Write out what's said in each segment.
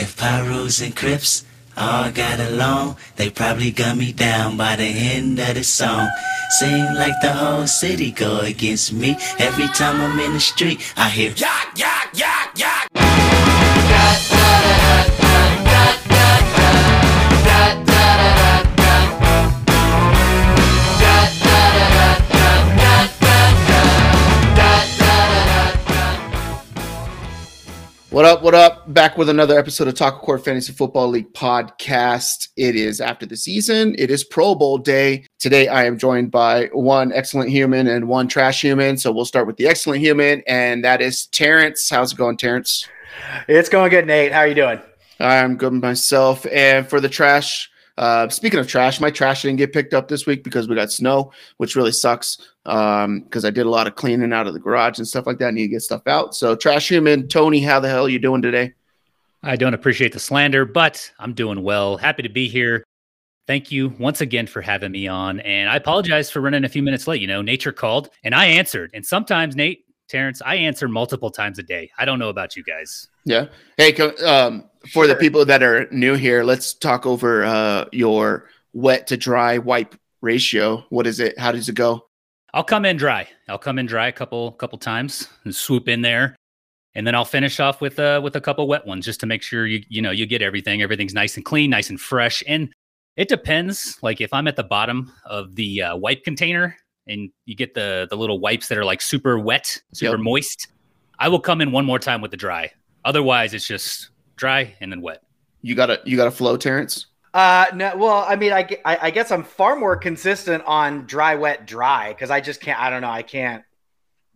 If Pyrus and Crips all got along, they probably gun me down by the end of the song. Seem like the whole city go against me. Every time I'm in the street, I hear yak, yak, yak, yak. What up? What up? Back with another episode of Taco Court Fantasy Football League podcast. It is after the season. It is Pro Bowl day. Today, I am joined by one excellent human and one trash human. So we'll start with the excellent human, and that is Terrence. How's it going, Terrence? It's going good, Nate. How are you doing? I'm good myself. And for the trash, uh, speaking of trash, my trash didn't get picked up this week because we got snow, which really sucks. Um, because I did a lot of cleaning out of the garage and stuff like that. I need to get stuff out. So, trash human, Tony, how the hell are you doing today? I don't appreciate the slander, but I'm doing well. Happy to be here. Thank you once again for having me on. And I apologize for running a few minutes late. You know, nature called and I answered. And sometimes, Nate, Terrence, I answer multiple times a day. I don't know about you guys. Yeah. Hey, um, for the people that are new here, let's talk over uh, your wet to dry wipe ratio. What is it? How does it go? I'll come in dry. I'll come in dry a couple couple times and swoop in there. And then I'll finish off with uh with a couple wet ones just to make sure you you know you get everything. Everything's nice and clean, nice and fresh. And it depends. Like if I'm at the bottom of the uh, wipe container and you get the the little wipes that are like super wet, super Yep. moist, I will come in one more time with the dry. Otherwise, it's just dry and then wet. You got a you got a flow, Terrence? Uh, no, well, I mean, I, I, I guess I'm far more consistent on dry, wet, dry because I just can't. I don't know. I can't.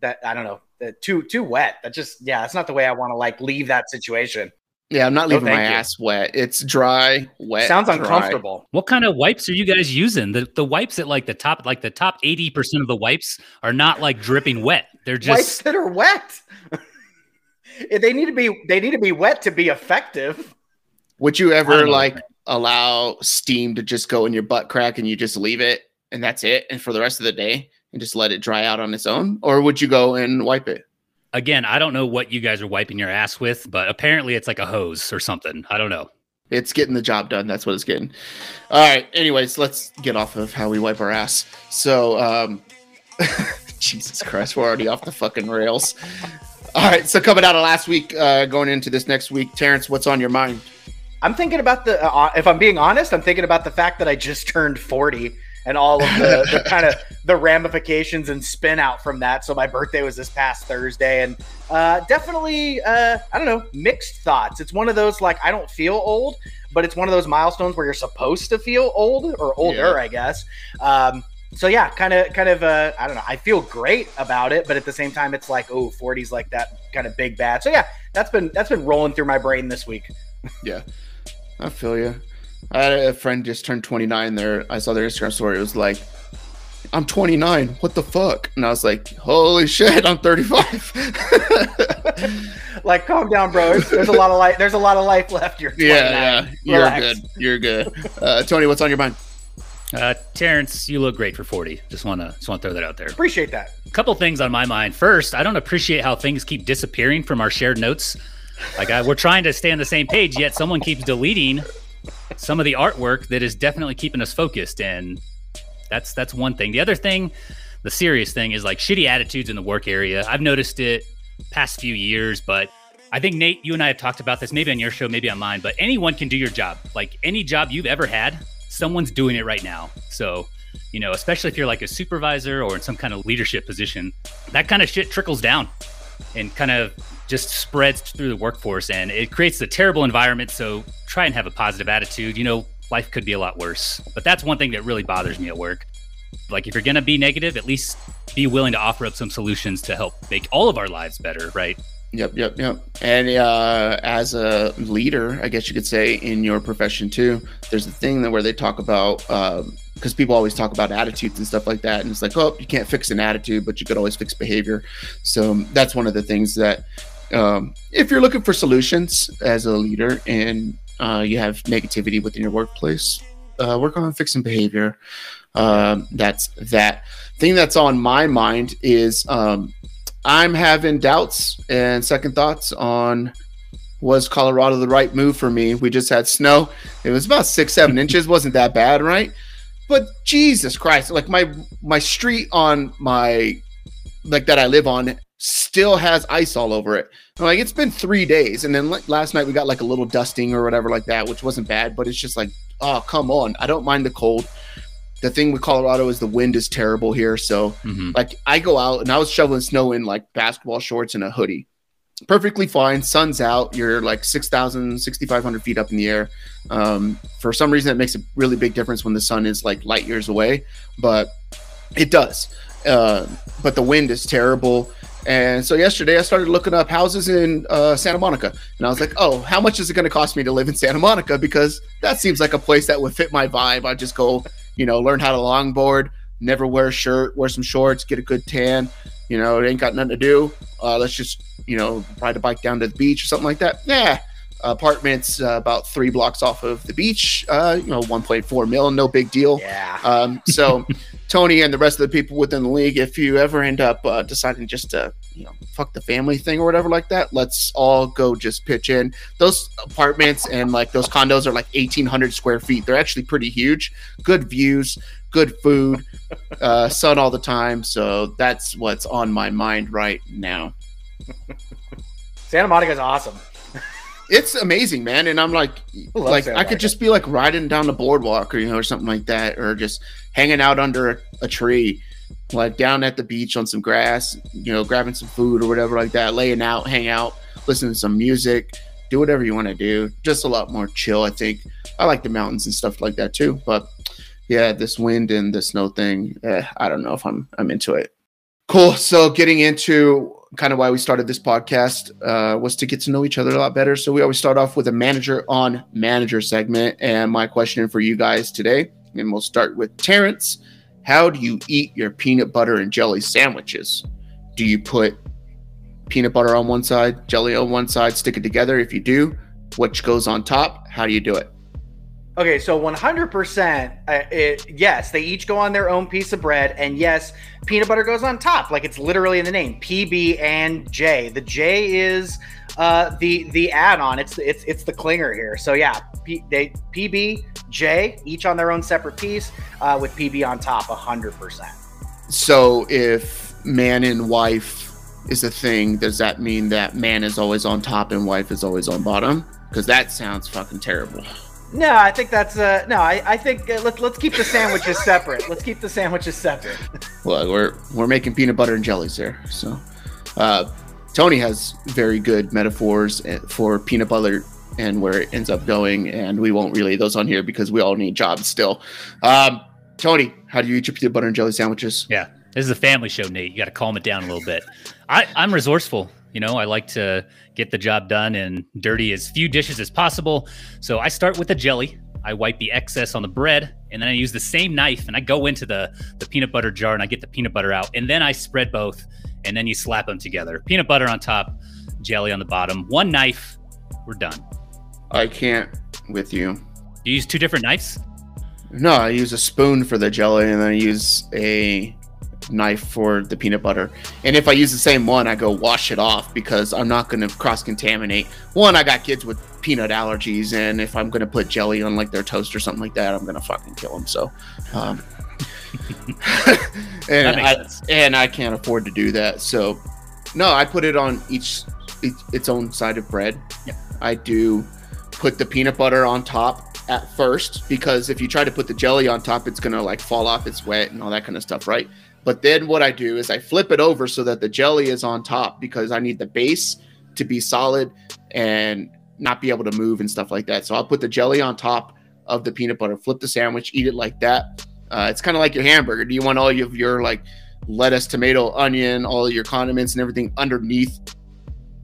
That I don't know. Uh, too too wet. That just yeah. That's not the way I want to like leave that situation. Yeah, I'm not No, leaving my you. ass wet. It's dry, wet. Sounds dry. uncomfortable. What kind of wipes are you guys using? The the wipes at like the top, like the top eighty percent of the wipes are not like dripping wet. They're just Wipes that are wet. they need to be. They need to be wet to be effective. Would you ever don't know. like allow steam to just go in your butt crack and you just leave it and that's it and for the rest of the day and just let it dry out on its own? Or would you go and wipe it? again. I don't know what you guys are wiping your ass with, but apparently it's like a hose or something. I don't know. It's getting the job done. That's what it's getting. All right. Anyways, let's get off of how we wipe our ass. So, um, Jesus Christ, we're already off the fucking rails. All right. So, coming out of last week, uh, going into this next week, Terrence, what's on your mind? I'm thinking about the. Uh, if I'm being honest, I'm thinking about the fact that I just turned 40 and all of the, the kind of the ramifications and spin out from that. So my birthday was this past Thursday, and uh, definitely, uh, I don't know, mixed thoughts. It's one of those like I don't feel old, but it's one of those milestones where you're supposed to feel old or older, Yeah. I guess. Um, so yeah, kind of, kind of, uh, I don't know. I feel great about it, but at the same time, it's like, oh, 40's like that kind of big bad. So yeah, that's been that's been rolling through my brain this week. Yeah, I feel you. I had a friend just turned 29 there. I saw their Instagram story. It was like, I'm 29. What the fuck? And I was like, holy shit, I'm 35. like calm down bro there's, there's a lot of life there's a lot of life left you're 29. yeah, yeah. You're Relax. good. You're good. Uh, Tony, what's on your mind? Uh, Terrence, you look great for forty. Just wanna just want to throw that out there. appreciate that A couple things on my mind. First, I don't appreciate how things keep disappearing from our shared notes. Like I, we're trying to stay on the same page, yet someone keeps deleting some of the artwork that is definitely keeping us focused, and that's that's one thing. The other thing, the serious thing, is like shitty attitudes in the work area. I've noticed it past few years, but I think Nate, you and I have talked about this, maybe on your show, maybe on mine. But anyone can do your job. Like any job you've ever had, someone's doing it right now. So you know, especially if you're like a supervisor or in some kind of leadership position, that kind of shit trickles down and kind of just spreads through the workforce and it creates a terrible environment. So try and have a positive attitude. You know, life could be a lot worse. But that's one thing that really bothers me at work. Like if you're going to be negative, at least be willing to offer up some solutions to help make all of our lives better, right? Yep, yep, yep. And uh, as a leader, I guess you could say in your profession too, there's a thing that where they talk about because people always talk about attitudes and stuff like that, and it's like, oh, you can't fix an attitude, but you could always fix behavior. So um, that's one of the things that um, if you're looking for solutions as a leader and uh, you have negativity within your workplace, uh, work on fixing behavior. Um, that's that thing that's on my mind is um, I'm having doubts and second thoughts on was Colorado the right move for me? We just had snow. It was about six, seven inches. wasn't that bad, right? But Jesus Christ, like my my street on my like that I live on still has ice all over it. Like it's been three days, and then like, last night we got like a little dusting or whatever like that, which wasn't bad. But it's just like, oh come on, I don't mind the cold. The thing with Colorado is the wind is terrible here, so hmm like I go out and I was shoveling snow in like basketball shorts and a hoodie. Perfectly fine. Sun's out. You're like 6,000, 6,500 feet up in the air. Um, for some reason, it makes a really big difference when the sun is like light years away, but it does. Uh, but the wind is terrible. And so yesterday I started looking up houses in uh, Santa Monica, and I was like, "Oh, how much is it going to cost me to live in Santa Monica? Because that seems like a place that would fit my vibe. I'd just go, you know, learn how to longboard, never wear a shirt, wear some shorts, get a good tan. You know, it ain't got nothing to do. Uh, let's just, you know, ride a bike down to the beach or something like that. Yeah, apartments uh, about three blocks off of the beach. Uh, you know, 1.4 mil, no big deal. Yeah. Um, so, Tony and the rest of the people within the league, if you ever end up uh, deciding just to, you know, fuck the family thing or whatever like that, let's all go just pitch in. Those apartments and like those condos are like 1,800 square feet. They're actually pretty huge. Good views, good food, uh, sun all the time. So that's what's on my mind right now. Santa Monica's awesome. It's amazing, man. And I'm like, I like I could just be like riding down the boardwalk or you know or something like that, or just hanging out under a, a tree, like down at the beach on some grass, you know, grabbing some food or whatever like that, laying out, hang out, listen to some music, do whatever you want to do. Just a lot more chill, I think. I like the mountains and stuff like that too, but yeah, this wind and the snow thing, eh, I don't know if I'm I'm into it. Cool. So getting into kind of why we started this podcast uh, was to get to know each other a lot better. So we always start off with a manager on manager segment. And my question for you guys today, and we'll start with Terrence. How do you eat your peanut butter and jelly sandwiches? Do you put peanut butter on one side, jelly on one side, stick it together? If you do, which goes on top? How do you do it? Okay, so 100%, uh, it, yes, they each go on their own piece of bread, and yes, peanut butter goes on top, like it's literally in the name, PB and J. The J is uh, the the add-on. It's it's it's the clinger here. So yeah, P, they PB J each on their own separate piece uh, with PB on top, 100%. So if man and wife is a thing, does that mean that man is always on top and wife is always on bottom? Because that sounds fucking terrible. No, I think that's uh no. I, I think uh, let's let's keep the sandwiches separate. Let's keep the sandwiches separate. Well, we're we're making peanut butter and jellies there. So, uh, Tony has very good metaphors eh, for peanut butter and where it ends up going, and we won't relay those on here because we all need jobs still. Um, Tony, how do you eat your peanut butter and jelly sandwiches? Yeah, this is a family show, Nate. You got to calm it down a little bit. I, I'm resourceful. You know, I like to get the job done and dirty as few dishes as possible. So I start with the jelly. I wipe the excess on the bread, and then I use the same knife and I go into the the peanut butter jar and I get the peanut butter out, and then I spread both, and then you slap them together. Peanut butter on top, jelly on the bottom. One knife, we're done. I can't with you. You use two different knives. No, I use a spoon for the jelly, and then I use a knife for the peanut butter. And if I use the same one, I go wash it off because I'm not going to cross contaminate. One, I got kids with peanut allergies, and if I'm going to put jelly on like their toast or something like that, I'm going to fucking kill them. So, um, and I sense. and I can't afford to do that. So, no, I put it on each each- its own side of bread. Yep. I do put the peanut butter on top at first because if you try to put the jelly on top, it's gonna like fall off, it's wet and all that kind of stuff, right? But then what I do is I flip it over so that the jelly is on top because I need the base to be solid and not be able to move and stuff like that. So I'll put the jelly on top of the peanut butter, flip the sandwich, eat it like that. Uh, it's kind of like your hamburger. Do you want all of your like lettuce, tomato, onion, all your condiments and everything underneath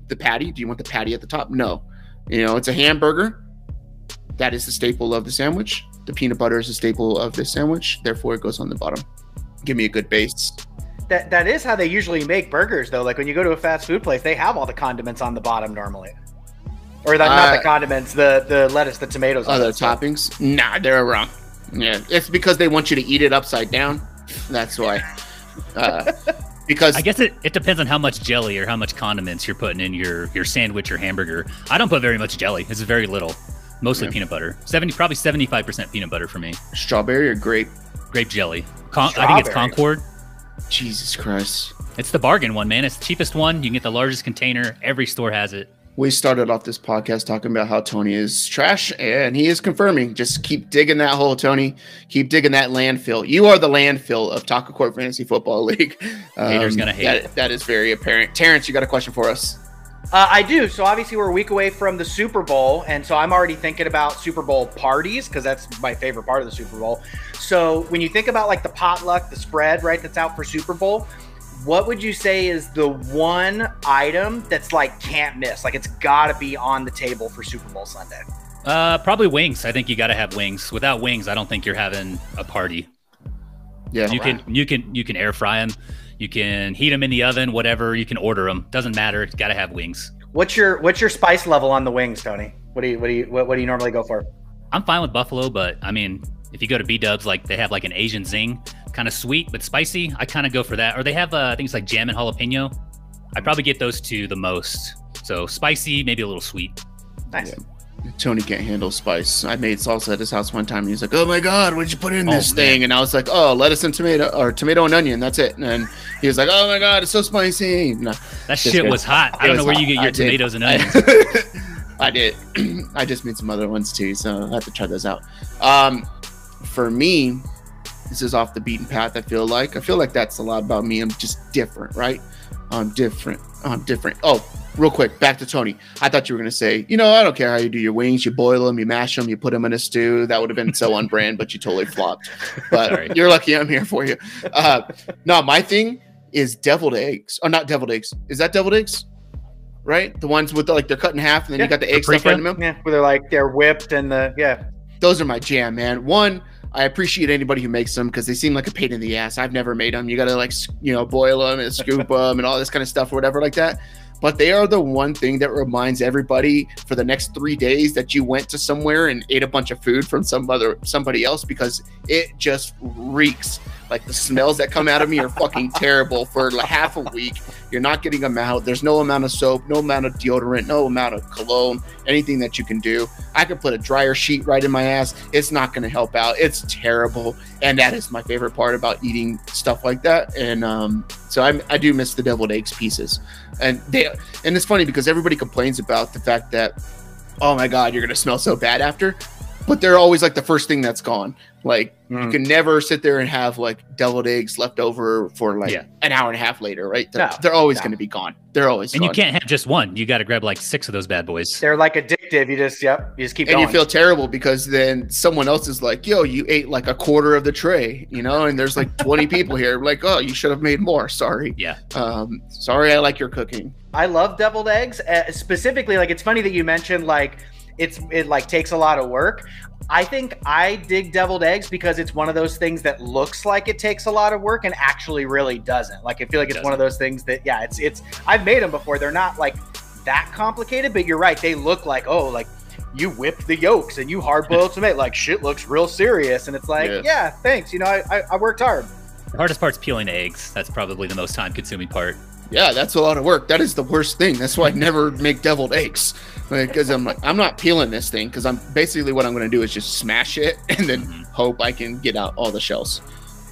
the patty? Do you want the patty at the top? No. You know, it's a hamburger. That is the staple of the sandwich. The peanut butter is a staple of the sandwich. Therefore, it goes on the bottom. Give me a good base. That that is how they usually make burgers, though. Like when you go to a fast food place, they have all the condiments on the bottom normally, or the, not the Uh, condiments, the the lettuce, the tomatoes. all Other that stuff. toppings? Nah, they're wrong. Yeah, it's because they want you to eat it upside down. That's why. Uh, because I guess it, it depends on how much jelly or how much condiments you're putting in your your sandwich or hamburger. I don't put very much jelly. It's very little. Mostly Yeah. peanut butter. 70 probably 75% peanut butter for me. strawberry or grape. Grape jelly. Con- I think it's Concord. Jesus Christ. It's the bargain one, man. It's the cheapest one. You can get the largest container. Every store has it. We started off this podcast talking about how Tony is trash, and he is confirming. Just keep digging that hole, Tony. Keep digging that landfill. You are the landfill of Taco Court Fantasy Football League. Haters um, gonna hate. That, that is very apparent. Terrence, you got a question for us? Uh, I do. So obviously we're a week away from the Super Bowl, and so I'm already thinking about Super Bowl parties because that's my favorite part of the Super Bowl. So when you think about like the potluck, the spread, right, that's out for Super Bowl, what would you say is the one item that's like can't miss? Like it's got to be on the table for Super Bowl Sunday. Uh, probably wings. I think you got to have wings. Without wings, I don't think you're having a party. Yeah. You can you can you can air fry them. You can heat them in the oven, whatever. You can order them. Doesn't matter. It's got to have wings. What's your what's your spice level on the wings, Tony? What do you what do you what, what do you normally go for? I'm fine with buffalo, but I mean, if you go to B Dubs, like they have like an Asian zing, kind of sweet but spicy. I kind of go for that. Or they have uh, things like Jammin' Jalapeno. I probably get those two the most. So spicy, maybe a little sweet. Nice. Yeah. Tony can't handle spice. I made salsa at his house one time, and he's like, "Oh my god, what'd you put in Oh, this man. thing?" And I was like, "Oh, lettuce and tomato, or tomato and onion. That's it." And he was like, "Oh my god, it's so spicy." No, That shit good. was hot. I don't know where hot. you get I your did. tomatoes and onions. I did. I just made some other ones too, so I have to try those out. Um, for me, this is off the beaten path. I feel like I feel like that's a lot about me. I'm just different, right? I'm different. I'm different. Oh, real quick, back to Tony. I thought you were gonna say, you know, I don't care how you do your wings. You boil them, you mash them, you put them in a stew. That would have been so on brand, but you totally flopped. But you're lucky I'm here for you. Uh, no, my thing is deviled eggs, or not deviled eggs. Is that deviled eggs? Right, the ones with the, like they're cut in half, and then Yeah, you got the egg stuff right in the middle Yeah, where they're like they're whipped and the yeah. those are my jam, man. One, I appreciate anybody who makes them because they seem like a pain in the ass. I've never made them. You got to like, you know, boil them and scoop them and all this kind of stuff or whatever like that. But they are the one thing that reminds everybody for the next three days that you went to somewhere and ate a bunch of food from some other somebody else because it just reeks. Like the smells that come out of me are fucking terrible for like half a week. You're not getting them out. There's no amount of soap, no amount of deodorant, no amount of cologne, anything that you can do. I could put a dryer sheet right in my ass. It's not going to help out. It's terrible, and that is my favorite part about eating stuff like that. And um, so I, I do miss the deviled eggs pieces, and they and it's funny because everybody complains about the fact that oh my god, you're going to smell so bad after, but they're always like the first thing that's gone. Like you Mm. can never sit there and have like deviled eggs left over for like Yeah. an hour and a half later, right? They're, No, they're always no. going to be gone. They're always And gone. you can't have just one. You got to grab like six of those bad boys. They're like addictive. You just yep, you just keep and going. you feel terrible because then someone else is like, "Yo, you ate like a quarter of the tray," you know, and there's like 20 people here. Like, oh, you should have made more. Sorry. Yeah. Um, sorry, I like your cooking. I love deviled eggs. Uh, specifically, like it's funny that you mentioned like it's it like takes a lot of work. I think I dig deviled eggs because it's one of those things that looks like it takes a lot of work and actually really doesn't. Like I feel like it's one of those things that yeah, it's it's I've made them before. They're not like that complicated, but you're right. They look like oh like you whip the yolks and you hard boiled tomato. Like shit looks real serious, and it's like Yeah. yeah, thanks. You know I, I I worked hard. The hardest part's peeling eggs. That's probably the most time consuming part. Yeah, that's a lot of work. That is the worst thing. That's why I never make deviled eggs because I'm like, I'm not peeling this thing because I'm basically what I'm going to do is just smash it and then hope I can get out all the shells.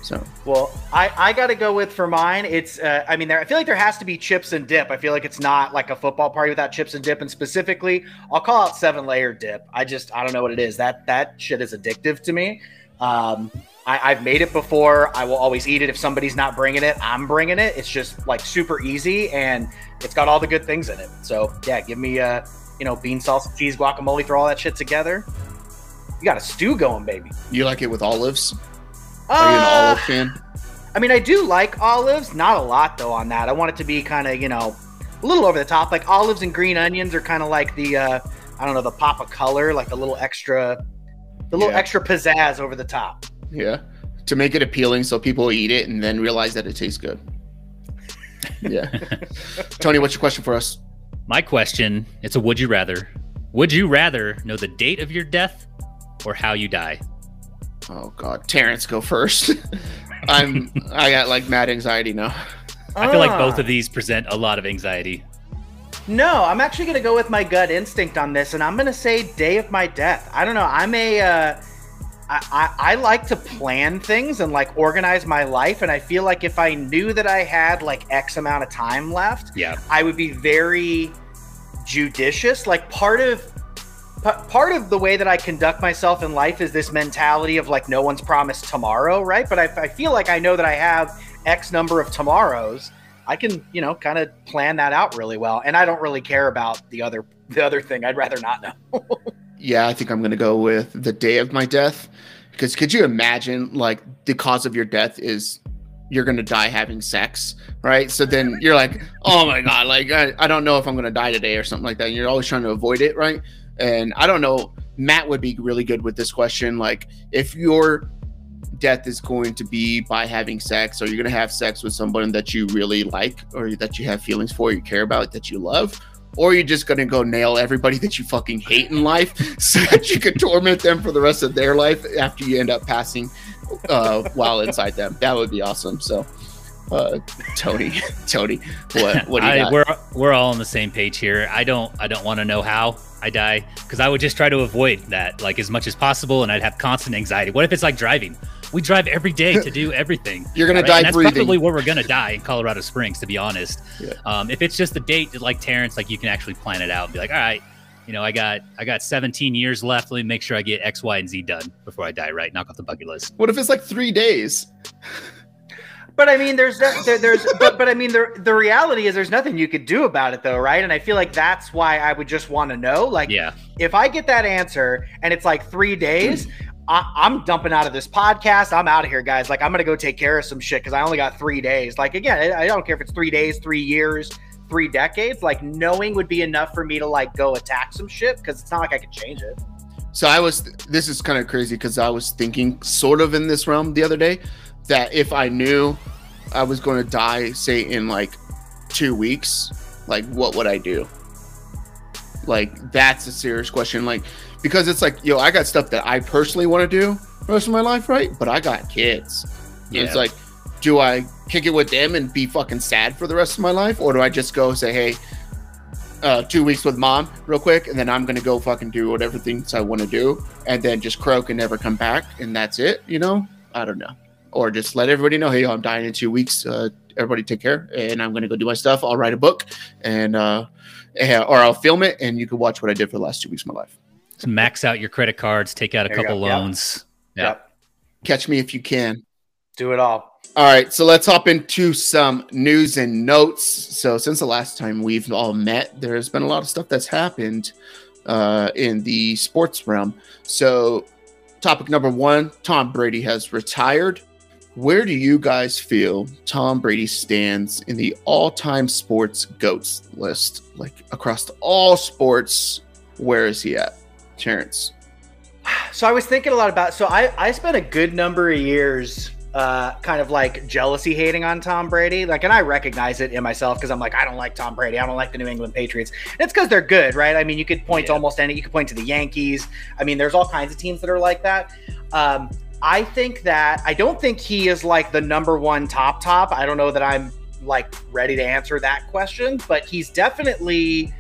So Well, I, I got to go with for mine. It's uh, I mean there I feel like there has to be chips and dip. I feel like it's not like a football party without chips and dip. And specifically, I'll call out seven layer dip. I just I don't know what it is. That that shit is addictive to me. Um, I, I've made it before. I will always eat it if somebody's not bringing it. I'm bringing it. It's just like super easy and it's got all the good things in it. So yeah, give me uh you know bean salsa, cheese, guacamole, throw all that shit together. You got a stew going, baby. you like it with olives? Are you an Uh, olive fan? I mean, I do like olives, not a lot though on that. I want it to be kind of, you know, a little over the top. Like olives and green onions are kind of like the, uh, I don't know, the pop of color, like a little extra, the little Yeah. extra pizzazz over the top. Yeah. To make it appealing so people eat it and then realize that it tastes good. Yeah. Tony, what's your question for us? My question, it's a would you rather. Would you rather know the date of your death or how you die? Oh God, Terrence, go first. I'm I got like mad anxiety now. I feel like Ah. both of these present a lot of anxiety. No, I'm actually gonna go with my gut instinct on this, and I'm gonna say day of my death. I don't know. I'm a, uh, I, I, I like to plan things and like organize my life, and I feel like if I knew that I had like X amount of time left, Yeah. I would be very judicious. Like part of part of the way that I conduct myself in life is this mentality of like no one's promised tomorrow, right? But I, I feel like I know that I have X number of tomorrows. I can, you know, kind of plan that out really well, and I don't really care about the other the other thing. I'd rather not know. Yeah, I think I'm gonna go with the day of my death. Because could you imagine like the cause of your death is you're gonna die having sex, right? So then you're like, oh my god, like I, I don't know if I'm gonna die today or something like that. And you're always trying to avoid it, right? And I don't know, Matt would be really good with this question. Like if your death is going to be by having sex, or you're gonna have sex with someone that you really like, or that you have feelings for, you care about, that you love, or you're just gonna go nail everybody that you fucking hate in life so that you can torment them for the rest of their life after you end up passing uh, while inside them. That would be awesome. So, uh, Tony, Tony, what what do you I, got? we're we're all on the same page here. I don't I don't want to know how I die because I would just try to avoid that like as much as possible, and I'd have constant anxiety. What if it's like driving? We drive every day to do everything. You're gonna right? die And that's breathing. probably where we're gonna die in Colorado Springs, to be honest. Yeah. Um, if it's just a date, like Terrence, like you can actually plan it out and be like, all right, you know, I got I got 17 years left. Let me make sure I get X, Y, and Z done before I die. Right, knock off the bucket list. what if it's like three days? But I mean, there's that, there, there's but but I mean, the the reality is there's nothing you could do about it though, right? And I feel like that's why I would just want to know, like, Yeah, if I get that answer and it's like three days, I, I'm dumping out of this podcast. I'm out of here, guys. Like, I'm gonna go take care of some shit because I only got three days. Like, again, I, I don't care if it's three days, three years, three decades. Like, knowing would be enough for me to like go attack some shit because it's not like I could change it. So I was. This is kind of crazy because I was thinking sort of in this realm the other day that if I knew I was going to die, say in like two weeks, like what would I do? Like that's a serious question. Like because it's like yo, I got stuff that I personally want to do the rest of my life, right? But I got kids. Yeah. It's like, do I kick it with them and be fucking sad for the rest of my life, or do I just go say, hey? uh, two weeks with mom real quick, and then I'm gonna go fucking do whatever things I want to do, and then just croak and never come back, and that's it. You know, I don't know, or just let everybody know, hey, I'm dying in two weeks. Uh, everybody take care, and I'm gonna go do my stuff. I'll write a book, and uh, eh, or I'll film it, and you can watch what I did for the last two weeks of my life. So max out your credit cards, take out a There couple go. Yep. loans. Yeah. Yep. Catch me if you can. Do it all. All right, so let's hop into some news and notes. So, since the last time we've all met, there's been a lot of stuff that's happened uh, in the sports realm. So, topic number one Tom Brady has retired. Where do you guys feel Tom Brady stands in the all time sports GOATs list? Like across all sports, where is he at? Terrence. So I was thinking a lot about. So I I spent a good number of years, uh, kind of like jealousy hating on Tom Brady. Like, and I recognize it in myself because I'm like, I don't like Tom Brady. I don't like the New England Patriots. And it's because they're good, right? I mean, you could point to almost any. You could point to the Yankees. I mean, there's all kinds of teams that are like that. Um, I think that I don't think he is like the number one top top. I don't know that I'm like ready to answer that question, but he's definitely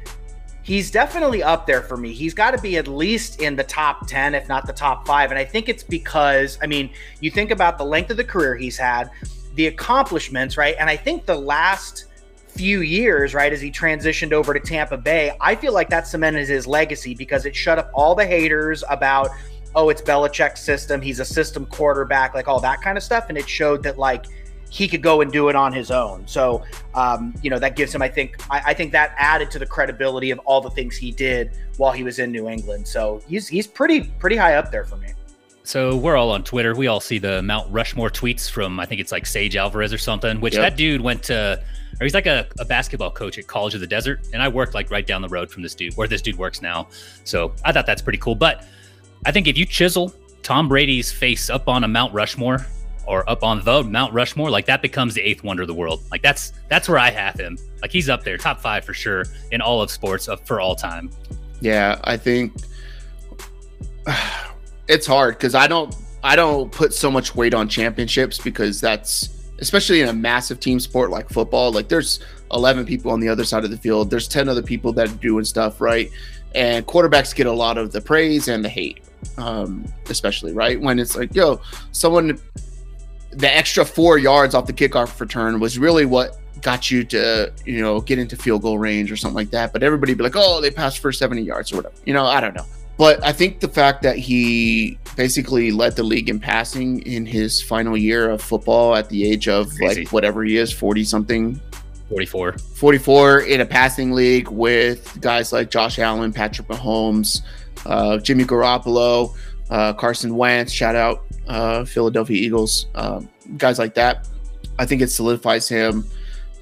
he's definitely up there for me. He's got to be at least in the top 10, if not the top five. And I think it's because, I mean, you think about the length of the career he's had, the accomplishments, right? And I think the last few years, right, as he transitioned over to Tampa Bay, I feel like that cemented his legacy because it shut up all the haters about, oh, it's Belichick's system. He's a system quarterback, like all that kind of stuff. And it showed that, like, he could go and do it on his own. So, um, you know, that gives him, I think, I, I think that added to the credibility of all the things he did while he was in New England. So he's he's pretty pretty high up there for me. So we're all on Twitter. We all see the Mount Rushmore tweets from I think it's like Sage Alvarez or something. Which Yep. that dude went to, or he's like a, a basketball coach at College of the Desert, and I worked like right down the road from this dude, where this dude works now. So I thought that's pretty cool. But I think if you chisel Tom Brady's face up on a Mount Rushmore or up on the Mount Rushmore, like that becomes the eighth wonder of the world. Like that's that's where I have him. Like he's up there, top five for sure in all of sports of, for all time. Yeah, I think it's hard because I don't I don't put so much weight on championships because that's especially in a massive team sport like football, like there's 11 people on the other side of the field. There's 10 other people that are doing stuff, right? And quarterbacks get a lot of the praise and the hate, um, especially, right? When it's like, yo, someone, the extra four yards off the kickoff return was really what got you to, you know, get into field goal range or something like that. But everybody be like, oh, they passed for 70 yards or whatever. You know, I don't know. But I think the fact that he basically led the league in passing in his final year of football at the age of Crazy. like whatever he is, 40 something, 44. 44 in a passing league with guys like Josh Allen, Patrick Mahomes, uh, Jimmy Garoppolo, uh, Carson Wentz, shout out uh, Philadelphia Eagles, um, guys like that. I think it solidifies him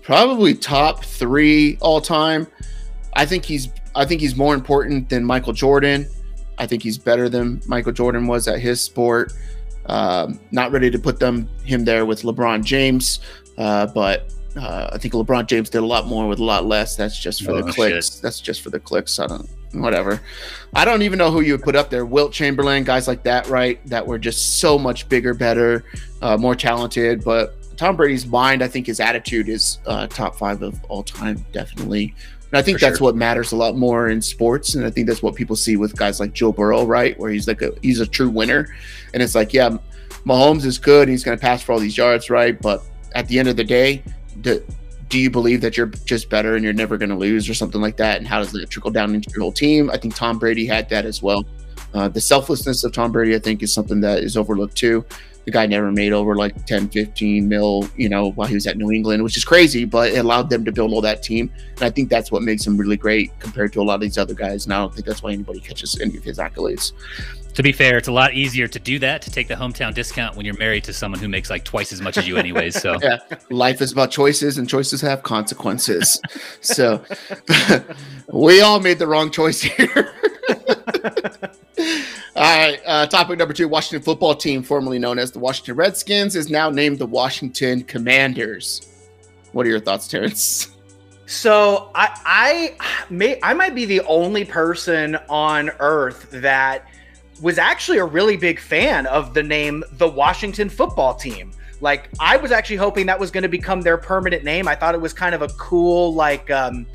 probably top three all time. I think he's I think he's more important than Michael Jordan. I think he's better than Michael Jordan was at his sport. Um, not ready to put them him there with LeBron James, uh, but uh, I think LeBron James did a lot more with a lot less. That's just for Oh, the clicks. shit. That's just for the clicks. I don't. Whatever. I don't even know who you would put up there. Wilt Chamberlain, guys like that, right? That were just so much bigger, better, uh, more talented. But Tom Brady's mind, I think his attitude is uh, top five of all time, definitely. And I think For that's sure. what matters a lot more in sports. And I think that's what people see with guys like Joe Burrow, right? Where he's like a he's a true winner. And it's like, yeah, Mahomes is good. He's going to pass for all these yards, right? But at the end of the day, do, do you believe that you're just better and you're never going to lose or something like that? And how does that trickle down into your whole team? I think Tom Brady had that as well. Uh, the selflessness of Tom Brady, I think, is something that is overlooked too. The guy never made over like 10, 15 mil, you know, while he was at New England, which is crazy, but it allowed them to build all that team. And I think that's what makes him really great compared to a lot of these other guys. And I don't think that's why anybody catches any of his accolades. To be fair, it's a lot easier to do that to take the hometown discount when you're married to someone who makes like twice as much as you, anyways. So Yeah. Life is about choices, and choices have consequences. so we all made the wrong choice here. all right. Uh, topic number two Washington football team, formerly known as the Washington Redskins, is now named the Washington Commanders. What are your thoughts, Terrence? So I I may I might be the only person on earth that was actually a really big fan of the name the Washington football team. Like I was actually hoping that was going to become their permanent name. I thought it was kind of a cool like um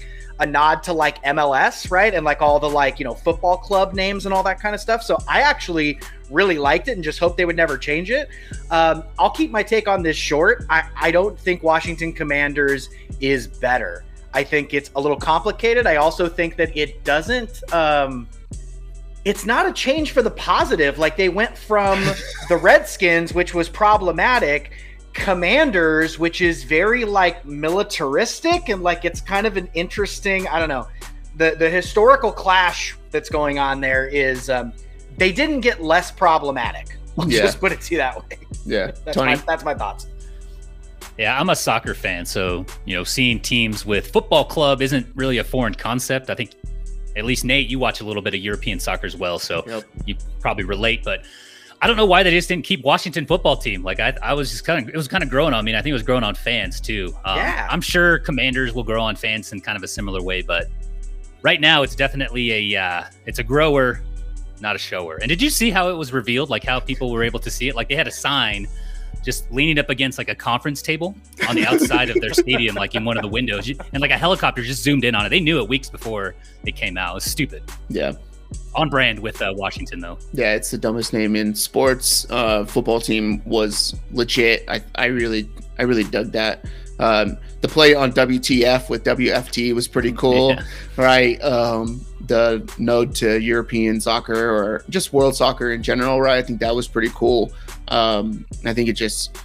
a nod to like MLS, right? And like all the like, you know, football club names and all that kind of stuff. So I actually really liked it and just hope they would never change it. Um, I'll keep my take on this short. I, I don't think Washington Commanders is better. I think it's a little complicated. I also think that it doesn't. Um, it's not a change for the positive. Like they went from the Redskins, which was problematic, Commanders, which is very like militaristic and like it's kind of an interesting. I don't know. The the historical clash that's going on there is um, they didn't get less problematic. Let's Yeah. just put it to you that way. Yeah. That's Tony. my that's my thoughts. yeah, I'm a soccer fan, so you know, seeing teams with football club isn't really a foreign concept. I think at least Nate, you watch a little bit of European soccer as well, so Yep. you probably relate. But I don't know why they just didn't keep Washington football team. Like I, I was just kind of it was kind of growing on me. And I think it was growing on fans too. Um, Yeah. I'm sure Commanders will grow on fans in kind of a similar way, but right now it's definitely a uh, it's a grower, not a shower. And did you see how it was revealed? Like how people were able to see it? Like they had a sign just leaning up against like a conference table on the outside of their stadium, like in one of the windows, and like a helicopter just zoomed in on it. They knew it weeks before it came out. It was stupid. Yeah. On brand with uh, Washington though. Yeah, it's the dumbest name in sports. Uh, football team was legit. I, I really, I really dug that. Um, the play on WTF with WFT was pretty cool, Yeah. right? Um, the node to European soccer or just world soccer in general, right? I think that was pretty cool. Um, I think it just,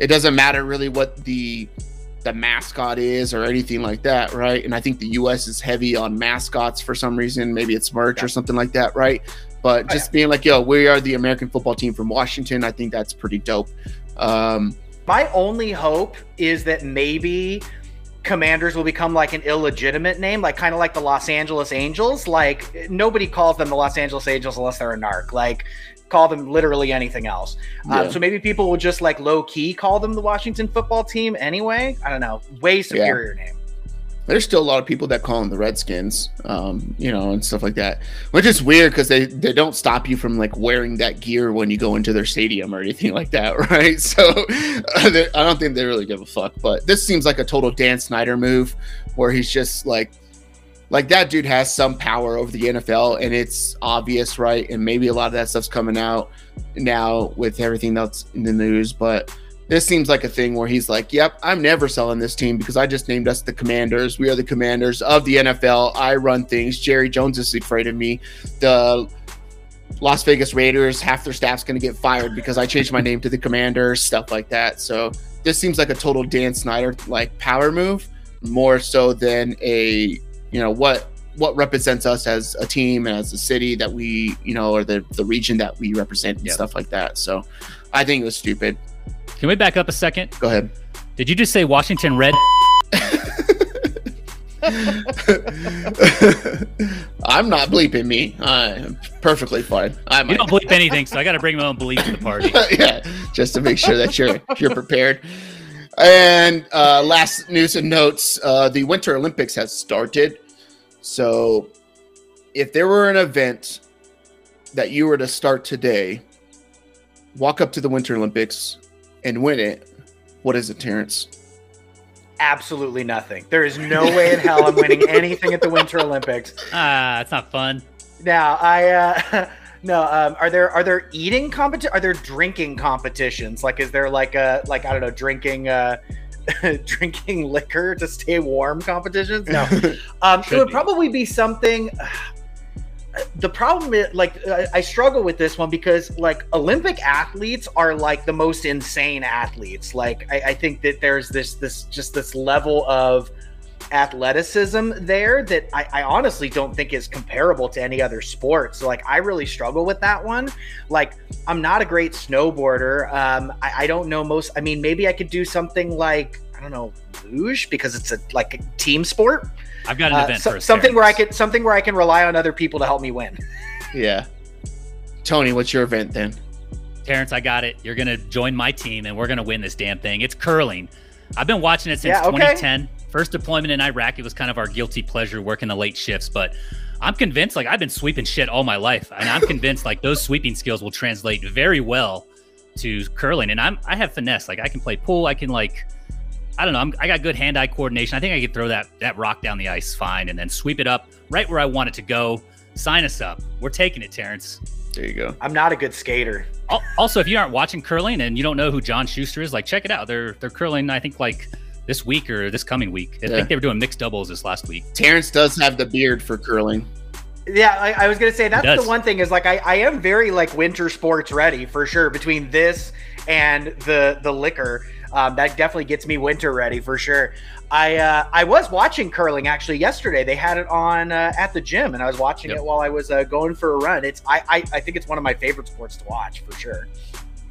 it doesn't matter really what the the mascot is or anything like that, right? And I think the U.S. is heavy on mascots for some reason. Maybe it's merch or something like that, right? But Oh, just being like, yo, we are the American football team from Washington. I think that's pretty dope. Um, My only hope is that maybe Commanders will become like an illegitimate name, like kind of like the Los Angeles Angels. Like nobody calls them the Los Angeles Angels unless they're a narc. Like call them literally anything else. Yeah. Um, so maybe people will just like low key call them the Washington football team anyway. I don't know. Way superior name. there's still a lot of people that call them the Redskins, um, you know, and stuff like that, which is weird because they they don't stop you from like wearing that gear when you go into their stadium or anything like that, right? So I don't think they really give a fuck. But this seems like a total Dan Snyder move, where he's just like, like that dude has some power over the NFL, and it's obvious, right? And maybe a lot of that stuff's coming out now with everything that's in the news, but this seems like a thing where he's like, "Yep, I'm never selling this team because I just named us the Commanders. We are the Commanders of the NFL. I run things. Jerry Jones is afraid of me. The Las Vegas Raiders, half their staff's going to get fired because I changed my name to the Commanders, stuff like that. So this seems like a total Dan Snyder like power move, more so than a you know what what represents us as a team and as a city that we you know or the the region that we represent and yep. stuff like that. So I think it was stupid. Can we back up a second? Go ahead. Did you just say Washington Red? I'm not bleeping me. I'm perfectly fine. I you don't bleep anything, so I got to bring my own bleep to the party. yeah, just to make sure that you're you're prepared. And uh, last news and notes: uh, the Winter Olympics has started. So, if there were an event that you were to start today, walk up to the Winter Olympics, and win it, what is it, Terrence? Absolutely nothing. There is no way in hell I'm winning anything at the Winter Olympics. Ah, it's not fun. Now, I uh, no. Um, are there are there eating competition? Are there drinking competitions? Like, is there like a like I don't know, drinking uh, drinking liquor to stay warm competitions? No. Um, it would be. probably be something the problem is like I struggle with this one because like Olympic athletes are like the most insane athletes. Like I, I, think that there's this this just this level of athleticism there that I, I, honestly don't think is comparable to any other sport. So like I really struggle with that one. Like I'm not a great snowboarder. Um, I, I don't know most. I mean, maybe I could do something like I don't know luge because it's a like a team sport. I've got an uh, event so, something where I can something where I can rely on other people to help me win. yeah. Tony, what's your event then? Terrence, I got it. You're gonna join my team and we're gonna win this damn thing. It's curling. I've been watching it since yeah, okay. 2010. First deployment in Iraq, it was kind of our guilty pleasure working the late shifts, but I'm convinced like I've been sweeping shit all my life. And I'm convinced like those sweeping skills will translate very well to curling. And I'm I have finesse. Like I can play pool, I can like I don't know. I'm, i got good hand-eye coordination. I think I could throw that that rock down the ice fine, and then sweep it up right where I want it to go. Sign us up. We're taking it, Terrence. There you go. I'm not a good skater. Also, if you aren't watching curling and you don't know who John Shuster is, like check it out. They're they're curling. I think like this week or this coming week. I yeah. think they were doing mixed doubles this last week. Terrence does have the beard for curling. Yeah, I, I was gonna say that's the one thing is like I, I am very like winter sports ready for sure. Between this and the the liquor, um, that definitely gets me winter ready for sure. I uh, I was watching curling actually yesterday. They had it on uh, at the gym, and I was watching yep. it while I was uh, going for a run. It's I, I, I think it's one of my favorite sports to watch for sure.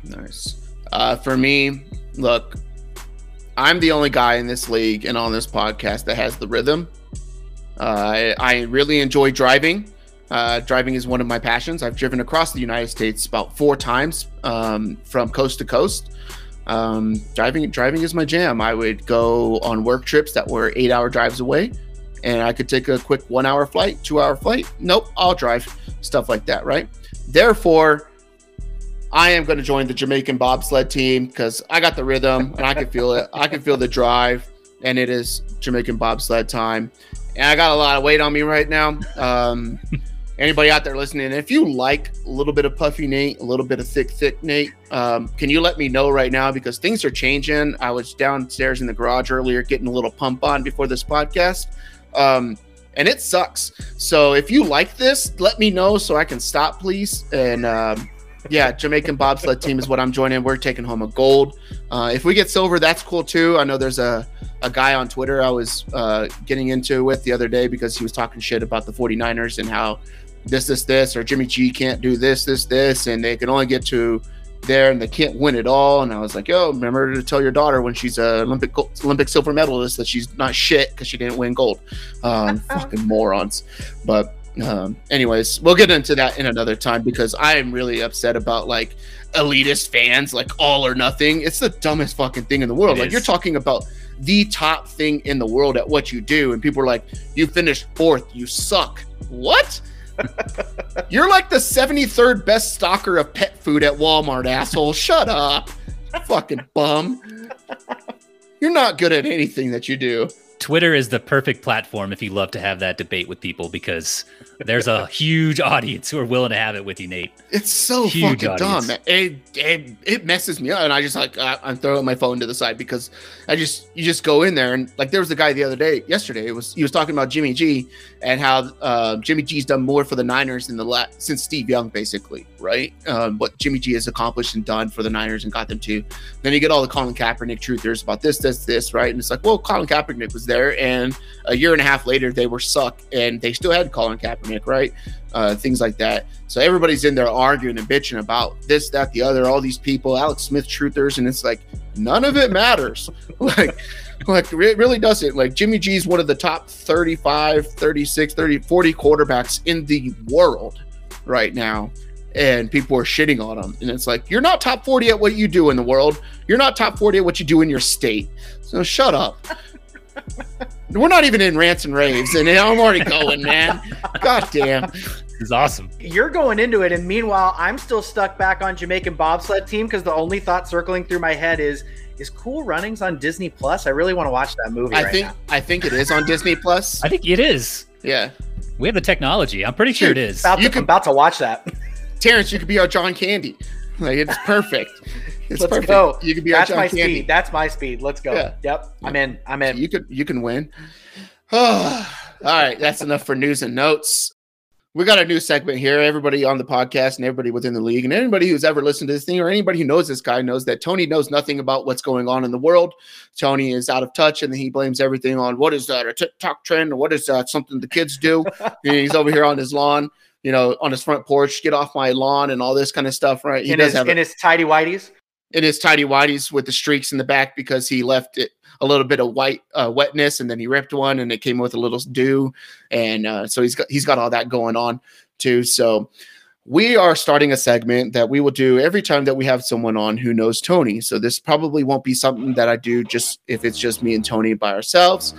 Nice. Uh, for me, look, I'm the only guy in this league and on this podcast that has the rhythm. Uh, I, I really enjoy driving. Uh, driving is one of my passions. I've driven across the United States about four times um, from coast to coast. Um, driving driving is my jam. I would go on work trips that were eight hour drives away, and I could take a quick one hour flight, two hour flight. Nope, I'll drive stuff like that. Right. Therefore, I am going to join the Jamaican bobsled team because I got the rhythm and I can feel it. I can feel the drive, and it is Jamaican bobsled time. And I got a lot of weight on me right now. Um, anybody out there listening, if you like a little bit of puffy Nate, a little bit of thick, thick Nate, um, can you let me know right now because things are changing. I was downstairs in the garage earlier getting a little pump on before this podcast. Um, and it sucks. So if you like this, let me know so I can stop, please. And um, yeah, Jamaican bobsled team is what I'm joining. We're taking home a gold. Uh, if we get silver, that's cool too. I know there's a, a guy on Twitter I was uh, getting into with the other day because he was talking shit about the 49ers and how this, this, this, or Jimmy G can't do this, this, this, and they can only get to there and they can't win it all. And I was like, yo, remember to tell your daughter when she's a Olympic Olympic silver medalist that she's not shit because she didn't win gold. Um, fucking morons. But um, anyways, we'll get into that in another time because I am really upset about like elitist fans, like all or nothing. It's the dumbest fucking thing in the world. It like is. you're talking about the top thing in the world at what you do, and people are like, "You finished fourth, you suck." What? You're like the 73rd best stocker of pet food at Walmart, asshole. Shut up. Fucking bum. You're not good at anything that you do. Twitter is the perfect platform if you love to have that debate with people because there's a huge audience who are willing to have it with you, Nate. It's so Huge fucking audience. dumb. It, it it messes me up, and I just like I, I'm throwing my phone to the side because I just you just go in there and like there was a guy the other day yesterday. It was he was talking about Jimmy G and how uh, Jimmy G's done more for the Niners in the la- since Steve Young basically, right? Um, what Jimmy G has accomplished and done for the Niners and got them to. Then you get all the Colin Kaepernick truthers about this, this, this, right? And it's like, well, Colin Kaepernick was there, and a year and a half later they were suck, and they still had Colin Kaepernick, right? uh, things like that. So everybody's in there arguing and bitching about this, that, the other, all these people, Alex Smith truthers, and it's like none of it matters. like, like it really doesn't. Like Jimmy G is one of the top 35, 36, 30, 40 quarterbacks in the world right now. And people are shitting on him. And it's like, you're not top 40 at what you do in the world. You're not top 40 at what you do in your state. So shut up. We're not even in rants and raves, and I'm already going, man. God damn. It's awesome. You're going into it, and meanwhile, I'm still stuck back on Jamaican bobsled team because the only thought circling through my head is, is Cool Runnings on Disney Plus? I really want to watch that movie. I right think now. I think it is on Disney Plus. I think it is. Yeah, We have the technology. I'm pretty sure it is. About You to, could- I'm about to watch that. Terrence, you could be our John Candy. Like it's perfect. It's Let's perfect. go. You could be That's our my John Candy. speed. That's my speed. Let's go. Yeah. Yep. I'm in. I'm in. You could you can win. All right, that's enough for news and notes. We got a new segment here. Everybody on the podcast and everybody within the league, and anybody who's ever listened to this thing, or anybody who knows this guy knows that Tony knows nothing about what's going on in the world. Tony is out of touch, and he blames everything on what is that a TikTok trend, or what is that something the kids do? and he's over here on his lawn, you know, on his front porch. Get off my lawn and all this kind of stuff, right? He in does his have in his tidy whities. In his tidy whities with the streaks in the back because he left it a little bit of white uh, wetness and then he ripped one and it came with a little dew and uh, so he's got he's got all that going on too. So we are starting a segment that we will do every time that we have someone on who knows Tony. So this probably won't be something that I do just if it's just me and Tony by ourselves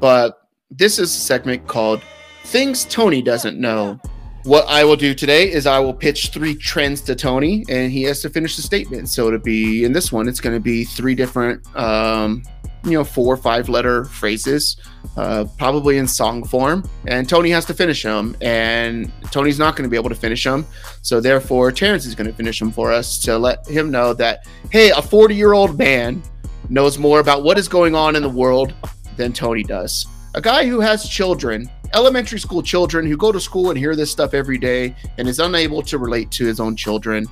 but this is a segment called things Tony doesn't know what I will do today is I will pitch three trends to Tony, and he has to finish the statement. So to be in this one, it's going to be three different, um, you know, four or five letter phrases, uh, probably in song form, and Tony has to finish them. And Tony's not going to be able to finish them, so therefore Terrence is going to finish them for us to let him know that hey, a forty year old man knows more about what is going on in the world than Tony does. A guy who has children, elementary school children who go to school and hear this stuff every day and is unable to relate to his own children.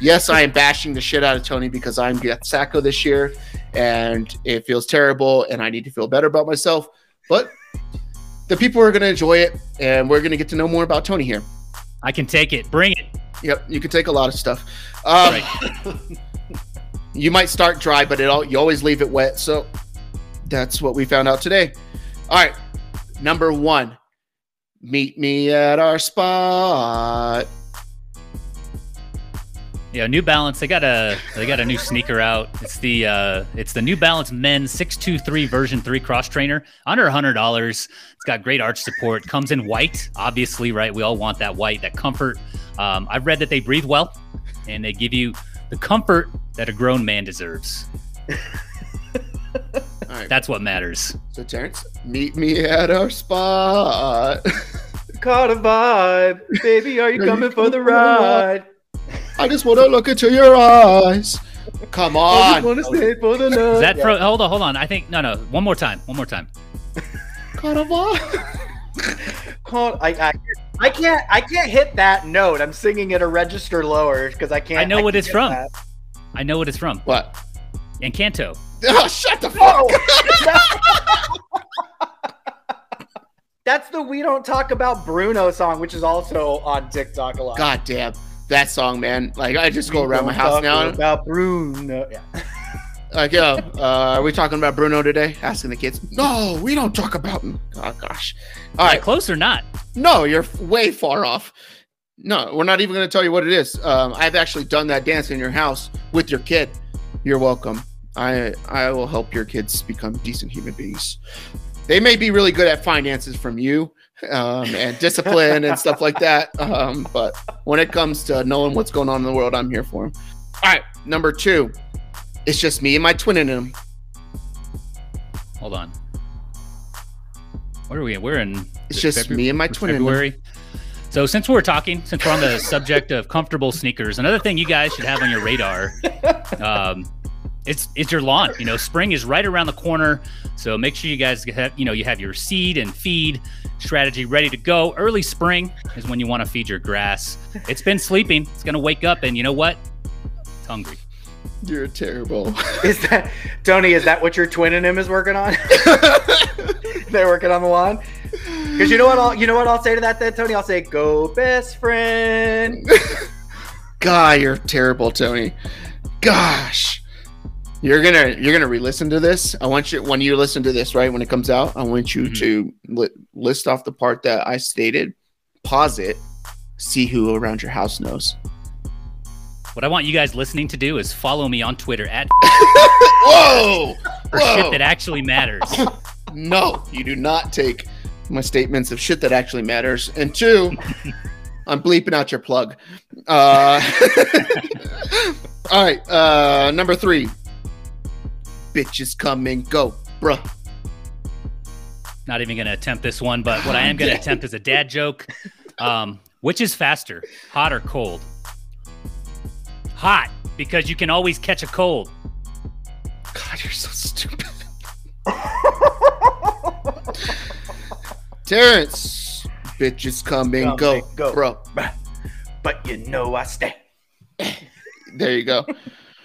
Yes, I am bashing the shit out of Tony because I'm get Sacko this year and it feels terrible and I need to feel better about myself. But the people are going to enjoy it and we're going to get to know more about Tony here. I can take it. Bring it. Yep, you can take a lot of stuff. Um, Right. you might start dry, but it all, you always leave it wet. So that's what we found out today. All right, number one, meet me at our spot. Yeah, New Balance. They got a they got a new sneaker out. It's the uh it's the New Balance Men 623 version 3 cross trainer. Under a $100. It's got great arch support. Comes in white, obviously, right? We all want that white, that comfort. Um, I've read that they breathe well and they give you the comfort that a grown man deserves. All right, That's what matters. so Terrence, meet me at our spot. Caught a vibe, baby. Are you Are coming for the for the ride? ride? I just want to look into your eyes. Come I just on. want to stay for the night. Is that Yeah. pro hold on, hold on. I think no no. One more time. One more time. Caught- I, I, I can't. I can't hit that note. I'm singing at a register lower because I can't. I know what can't it's from. that. I know what it's from. What? Encanto. Oh, shut the fuck Oh! That's the "We Don't Talk About Bruno" song, which is also on TikTok a lot. God damn. That song, man. Like, I just go We around my house now. about Bruno. Yeah. Like, yo, uh, are we talking about Bruno today? Asking the kids. No, we don't talk about him. Oh, gosh. All All right, right. close or not? No, you're way far off. No, we're not even going to tell you what it is. Um, I've actually done that dance in your house with your kid. You're welcome. I I will help your kids become decent human beings. They may be really good at finances from you um, and discipline and stuff like that. Um, but when it comes to knowing what's going on in the world, I'm here for them. All right, number two, it's just me and my twin in them. Hold on. What are we? We're in. It's just me and my twin in them. February. So since we're talking, since we're on the subject of comfortable sneakers, another thing you guys should have on your radar, um, it's it's your lawn. You know, spring is right around the corner, so make sure you guys have you know you have your seed and feed strategy ready to go. Early spring is when you want to feed your grass. It's been sleeping. It's gonna wake up, and you know what? It's hungry. You're terrible. Is that Tony? Is that what your twin and him is working on? They're working on the lawn. Because you know what? I'll you know what I'll say to that then, Tony. I'll say, "Go, best friend." God, you're terrible, Tony. Gosh. You're gonna you're gonna re-listen to this. I want you when you listen to this right when it comes out. I want you Mhm. to li- list off the part that I stated, pause it, see who around your house knows. What I want you guys listening to do is follow me on Twitter at Whoa! for shit Whoa! that actually matters. No, you do not take my statements of shit that actually matters. And two, I'm bleeping out your plug. Uh, all right, uh, number three. Bitches come and go, bruh. Not even going to attempt this one, but what I am going to attempt is a dad joke. Um, which is faster, hot or cold? Hot, because you can always catch a cold. God, you're so stupid. Terrence, bitches come and go, and go. bro. but you know I stay. There you go.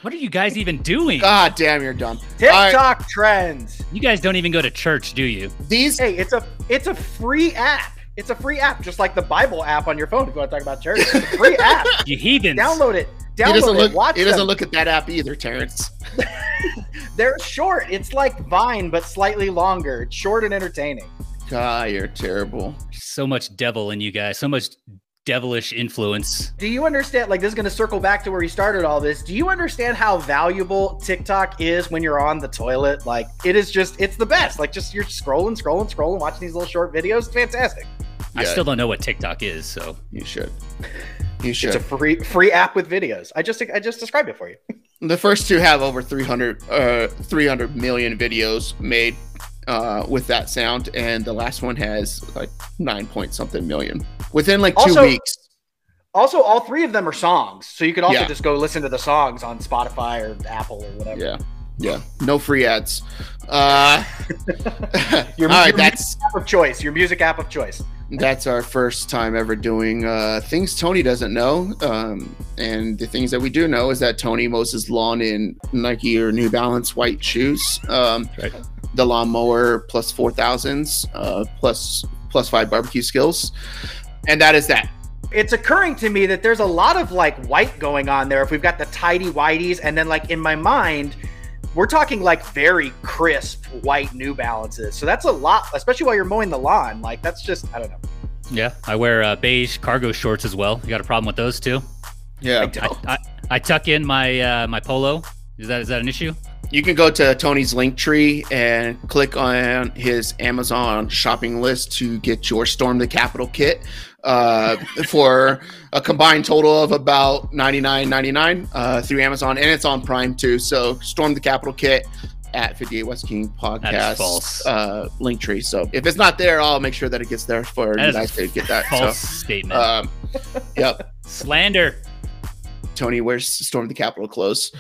What are you guys even doing? God damn, you're dumb. All right, TikTok trends. You guys don't even go to church, do you? these Hey, it's a it's a free app. It's a free app, just like the Bible app on your phone. If you want to talk about church, it's a free app. You heathens. Download it. he Download doesn't it. look. Watch He doesn't them. look at that app either, Terrence. They're short. It's like Vine, but slightly longer. It's short and entertaining. God, you're terrible. So much devil in you guys. So much devilish influence. Do you understand? Like, this is going to circle back to where you started all this. Do you understand how valuable TikTok is when you're on the toilet? Like, it is just, it's the best. Like, just you're scrolling, scrolling, scrolling, watching these little short videos. It's fantastic. I still don't know what TikTok is, so You should. You should. It's a free free app with videos. I just I just described it for you. the first two have over 300, uh, 300 million videos made uh, with that sound, and the last one has like nine point something million within like two Also- weeks. Also, all three of them are songs, so you could also Yeah. just go listen to the songs on Spotify or Apple or whatever. Yeah, yeah. No free ads. Uh, Your, all right, your that's music app of choice. Your music app of choice. that's our first time ever doing uh, things Tony doesn't know. Um, and the things that we do know is that Tony mows his lawn in Nike or New Balance white shoes. Um, Right. The lawnmower plus four thousands, uh, plus plus five barbecue skills, and that is that. It's occurring to me that there's a lot of like white going on there. If we've got the tidy whiteys, and then like in my mind, we're talking like very crisp white New Balances. So that's a lot, especially while you're mowing the lawn. Like that's just I don't know. yeah. I wear uh, beige cargo shorts as well. You got a problem with those too? Yeah, I, I, I tuck in my uh, my polo. Is that is that an issue? You can go to Tony's link tree and click on his Amazon shopping list to get your Storm the Capital kit uh, for a combined total of about ninety nine ninety nine uh, through Amazon, and it's on Prime too. So Storm the Capital kit at 58 West King podcast uh, link tree. So if it's not there, I'll make sure that it gets there for That you guys to get that. False So, statement. um, yep. Slander. Tony wears Storm the Capitol clothes.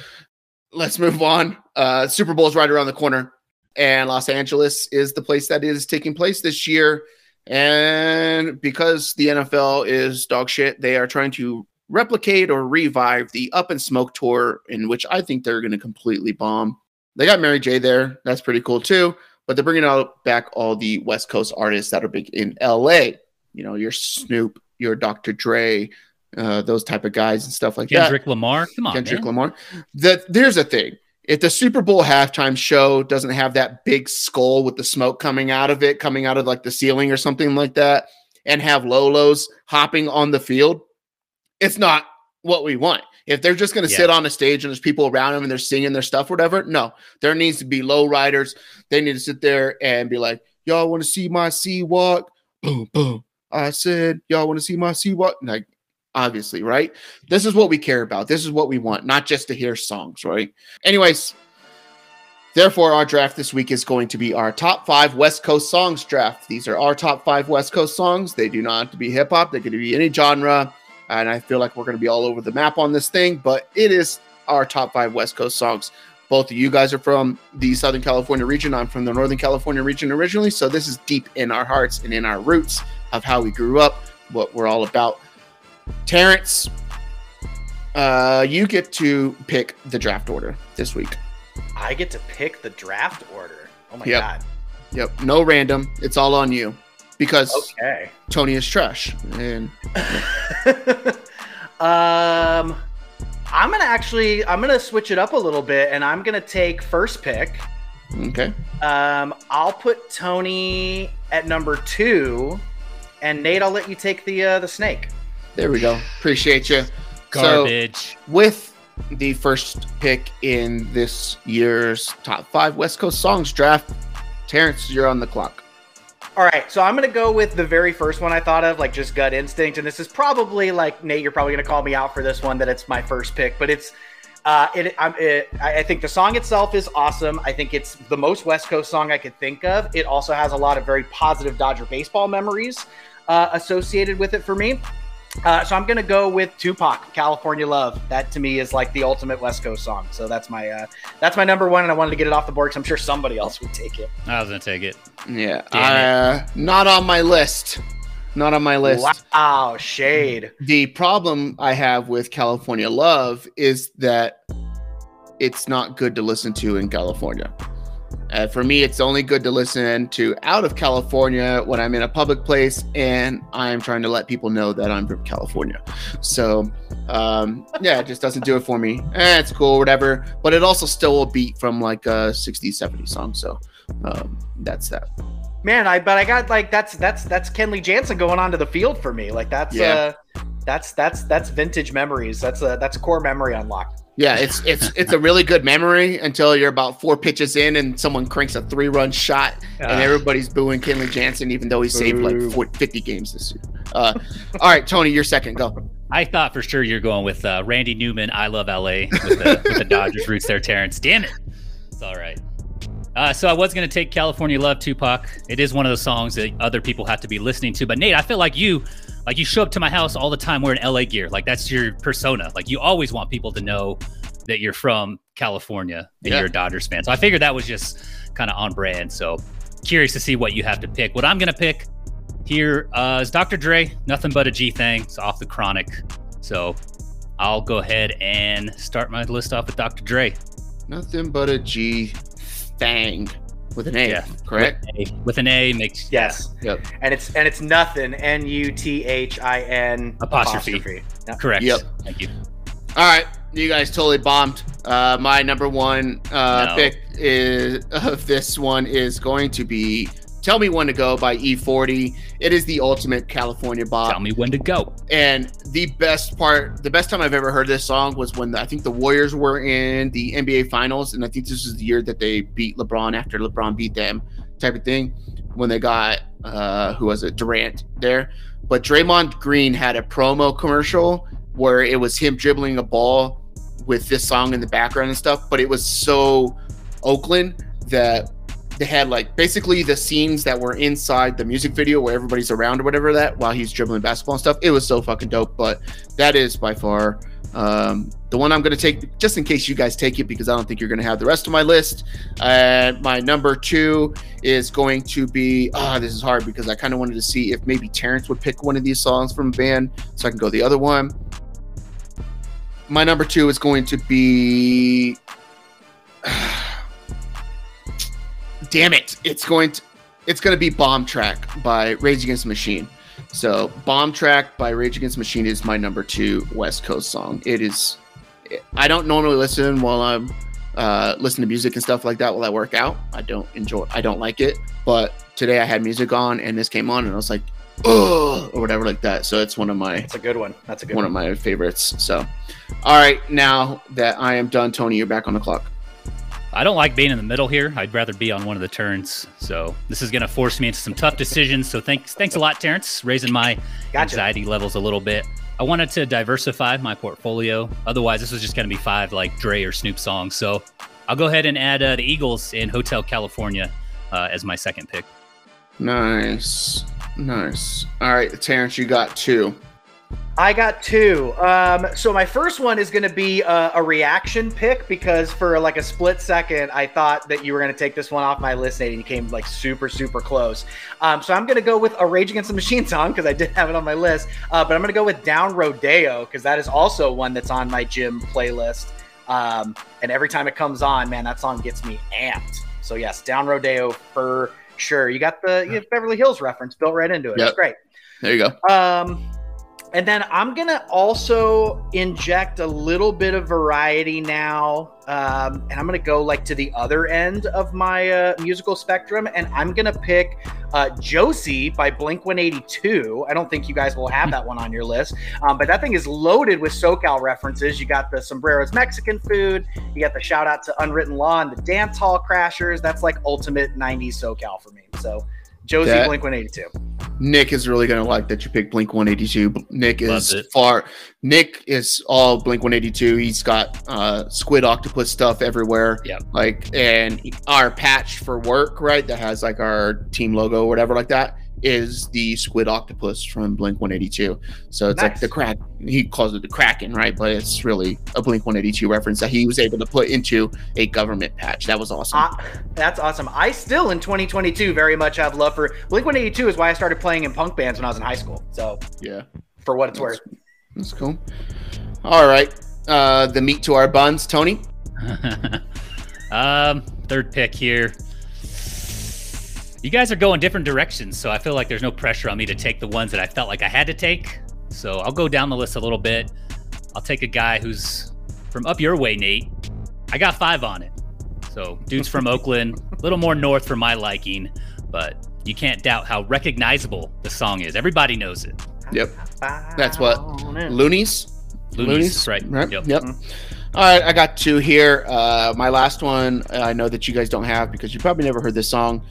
Let's move on. Uh, Super Bowl is right around the corner, and Los Angeles is the place that is taking place this year. And because the NFL is dog shit, they are trying to replicate or revive the Up in Smoke tour, in which I think they're going to completely bomb. They got Mary J there. That's pretty cool too. But they're bringing out back all the West Coast artists that are big in LA. You know, your Snoop, your Dr. Dre, uh, those type of guys and stuff like that. Kendrick Lamar. Come on, Kendrick man. Lamar. The, there's a thing. If the Super Bowl halftime show doesn't have that big skull with the smoke coming out of it, coming out of like the ceiling or something like that, and have Lolos hopping on the field, it's not what we want. If they're just going to Yeah. sit on a stage and there's people around them and they're singing their stuff, whatever, no, there needs to be low riders. They need to sit there and be like, y'all want to see my C-walk? Boom, boom. I said, y'all want to see my C-walk? Like, obviously, right? This is what we care about. This is what we want, not just to hear songs, right? Anyways, therefore, our draft this week is going to be our top five West Coast songs draft. These are our top five West Coast songs. They do not have to be hip hop, they could be any genre. And I feel like we're going to be all over the map on this thing, but it is our top five West Coast songs. Both of you guys are from the Southern California region. I'm from the Northern California region originally. So this is deep in our hearts and in our roots of how we grew up, what we're all about. Terrence, uh, you get to pick the draft order this week. I get to pick the draft order. Oh my Yep. god. Yep, no random. It's all on you because Okay. Tony is trash. And um, I'm gonna actually I'm gonna switch it up a little bit, and I'm gonna take first pick. okay, Um, I'll put Tony at number two, and Nate, I'll let you take the uh, the snake. There we go. Appreciate you. So, with the first pick in this year's top five West Coast songs draft, Terrence, you're on the clock. All right, so I'm gonna go with the very first one I thought of, like just gut instinct, and this is probably like Nate. You're probably gonna call me out for this one that it's my first pick, but it's. Uh, it, I'm, it, I I think the song itself is awesome. I think it's the most West Coast song I could think of. It also has a lot of very positive Dodger baseball memories uh, associated with it for me. Uh, so I'm gonna go with Tupac, "California Love." That to me is like the ultimate West Coast song. So that's my uh, that's my number one, and I wanted to get it off the board because I'm sure somebody else would take it. I was gonna take it. Yeah, Damn uh, not on my list. Not on my list. Wow, shade. The problem I have with California Love is that it's not good to listen to in California. Uh, for me, it's only good to listen to out of California when I'm in a public place and I'm trying to let people know that I'm from California. So, um, yeah, it just doesn't do it for me. Eh, it's cool, whatever. But it also still a beat from like a 60s, 70s song. So, um, that's that. Man, I but I got like that's that's that's Kenley Jansen going onto the field for me. Like that's Yeah. uh that's that's that's vintage memories. That's a that's a core memory unlocked. Yeah, it's it's it's a really good memory until you're about four pitches in and someone cranks a three run shot and Ah. everybody's booing Kenley Jansen even though he saved like 40, 50 games this year. Uh, all right, Tony, you're second. Go. I thought for sure you're going with uh, Randy Newman. I love LA with the, with the Dodgers roots there, Terrence. Damn it. It's all right. Uh, so I was going to take California Love Tupac. It is one of those songs that other people have to be listening to. But Nate, I feel like you, like you show up to my house all the time wearing LA gear. Like that's your persona. Like you always want people to know that you're from California and Yeah. you're a Dodgers fan. So I figured that was just kind of on brand. So curious to see what you have to pick. What I'm going to pick here uh, is Dr. Dre. Nothing but a G thing. It's off the Chronic. So I'll go ahead and start my list off with Dr. Dre. Nothing but a G thang with an A, Yeah. correct? A, with an A makes Yes. Yep. And it's and it's nothing. N U T H I N Apostrophe. Yeah. correct. Yep. Thank you. All right, you guys totally bombed. Uh, my number one uh, No. pick is of this one is going to be "Tell Me When to Go" by E40. It is the ultimate California bop. Tell me when to go. And the best part, the best time I've ever heard this song was when I think the Warriors were in the NBA Finals, and I think this is the year that they beat LeBron after LeBron beat them, type of thing. When they got uh, who was it, Durant there, but Draymond Green had a promo commercial where it was him dribbling a ball with this song in the background and stuff, but it was so Oakland that they had like basically the scenes that were inside the music video where everybody's around or whatever that while he's dribbling basketball and stuff. It was so fucking dope. But that is by far um, the one I'm going to take, just in case you guys take it, because I don't think you're going to have the rest of my list. And my number two is going to be, ah, this is hard because I kind of wanted to see if maybe Terrence would pick one of these songs from a band so I can go the other one. My number two is going to be. Damn it! It's going to it's going to be Bomb Track by Rage Against the Machine. So, Bomb Track by Rage Against the Machine is my number two West Coast song. It is. I don't normally listen while I'm uh, listening to music and stuff like that while I work out. I don't enjoy. I don't like it. But today I had music on and this came on and I was like, oh, or whatever like that. So it's one of my It's a good one. That's a good one one. of my favorites. So, all right, now that I am done, Tony, you're back on the clock. I don't like being in the middle here. I'd rather be on one of the turns. So this is going to force me into some tough decisions. So thanks, thanks a lot, Terrence, raising my Gotcha. anxiety levels a little bit. I wanted to diversify my portfolio. Otherwise, this was just going to be five like Dre or Snoop songs. So I'll go ahead and add uh, the Eagles in Hotel California uh, as my second pick. Nice, nice. All right, Terrence, you got two. I got two. Um, so my first one is going to be a, a reaction pick because for like a split second, I thought that you were going to take this one off my list, Nate, and you came like super, super close. Um, so I'm going to go with a Rage Against the Machine song because I did have it on my list, uh, but I'm going to go with Down Rodeo because that is also one that's on my gym playlist. Um, and every time it comes on, man, that song gets me amped. So yes, Down Rodeo for sure. You got the you Beverly Hills reference built right into it. Yep. It's great. There you go. Um, and then I'm gonna also inject a little bit of variety now, um, and I'm gonna go like to the other end of my uh, musical spectrum, and I'm gonna pick uh, Josie by Blink 182. I don't think you guys will have that one on your list, um, but that thing is loaded with SoCal references. You got the Sombreros Mexican food, you got the shout out to Unwritten Law and the Dance Hall Crashers. That's like ultimate 90s SoCal for me. So Josie That- Blink 182. Nick is really gonna like that you picked Blink 182. Nick is far. Nick is all Blink 182. He's got uh, squid octopus stuff everywhere. Yep. Like, and our patch for work, right, that has like our team logo or whatever like that, is the squid octopus from Blink 182. So it's like the crack. He calls it the Kraken, right? But it's really a Blink 182 reference that he was able to put into a government patch. That was awesome. Uh, that's awesome. I still in 2022 very much have love for Blink 182 is why I started playing in punk bands when I was in high school. So yeah. for what it's worth. That's cool. All right. Uh, the meat to our buns, Tony. um, third pick here. You guys are going different directions, so I feel like there's no pressure on me to take the ones that I felt like I had to take. So I'll go down the list a little bit. I'll take a guy who's from up your way, Nate. I got five on it. So dude's from Oakland, a little more north for my liking, but you can't doubt how recognizable the song is. Everybody knows it. Yep. That's what Luniz. Luniz, that's right. Right. Yep. Yep. All right, I got two here. Uh, my last one, I know that you guys don't have because you probably never heard this song.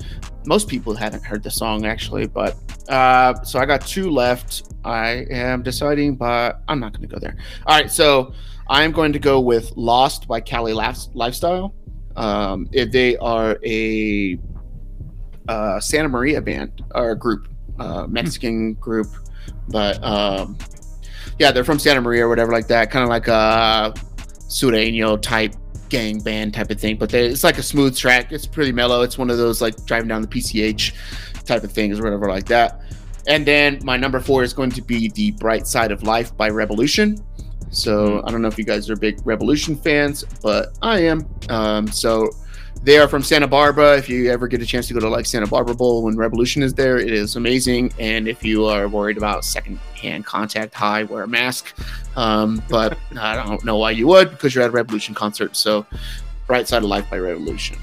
Most people haven't heard the song actually, but uh, so I got two left. I am deciding, but I'm not going to go there. All right, so I'm going to go with "Lost" by Cali Lif- Lifestyle. Um, if they are a uh, Santa Maria band or a group, uh, Mexican group, but um, yeah, they're from Santa Maria or whatever like that, kind of like a Sureño type gang band type of thing. But they, it's like a smooth track. It's pretty mellow. It's one of those like driving down the PCH type of things or whatever like that. And then my number four is going to be The Bright Side of Life by Rebelution. So I don't know if you guys are big Rebelution fans, but I am. Um, so they are from Santa Barbara. If you ever get a chance to go to like Santa Barbara Bowl when Rebelution is there, it is amazing. And if you are worried about secondhand contact, high, wear a mask. Um, but I don't know why you would because you're at a Rebelution concert. So Bright Side of Life by Rebelution.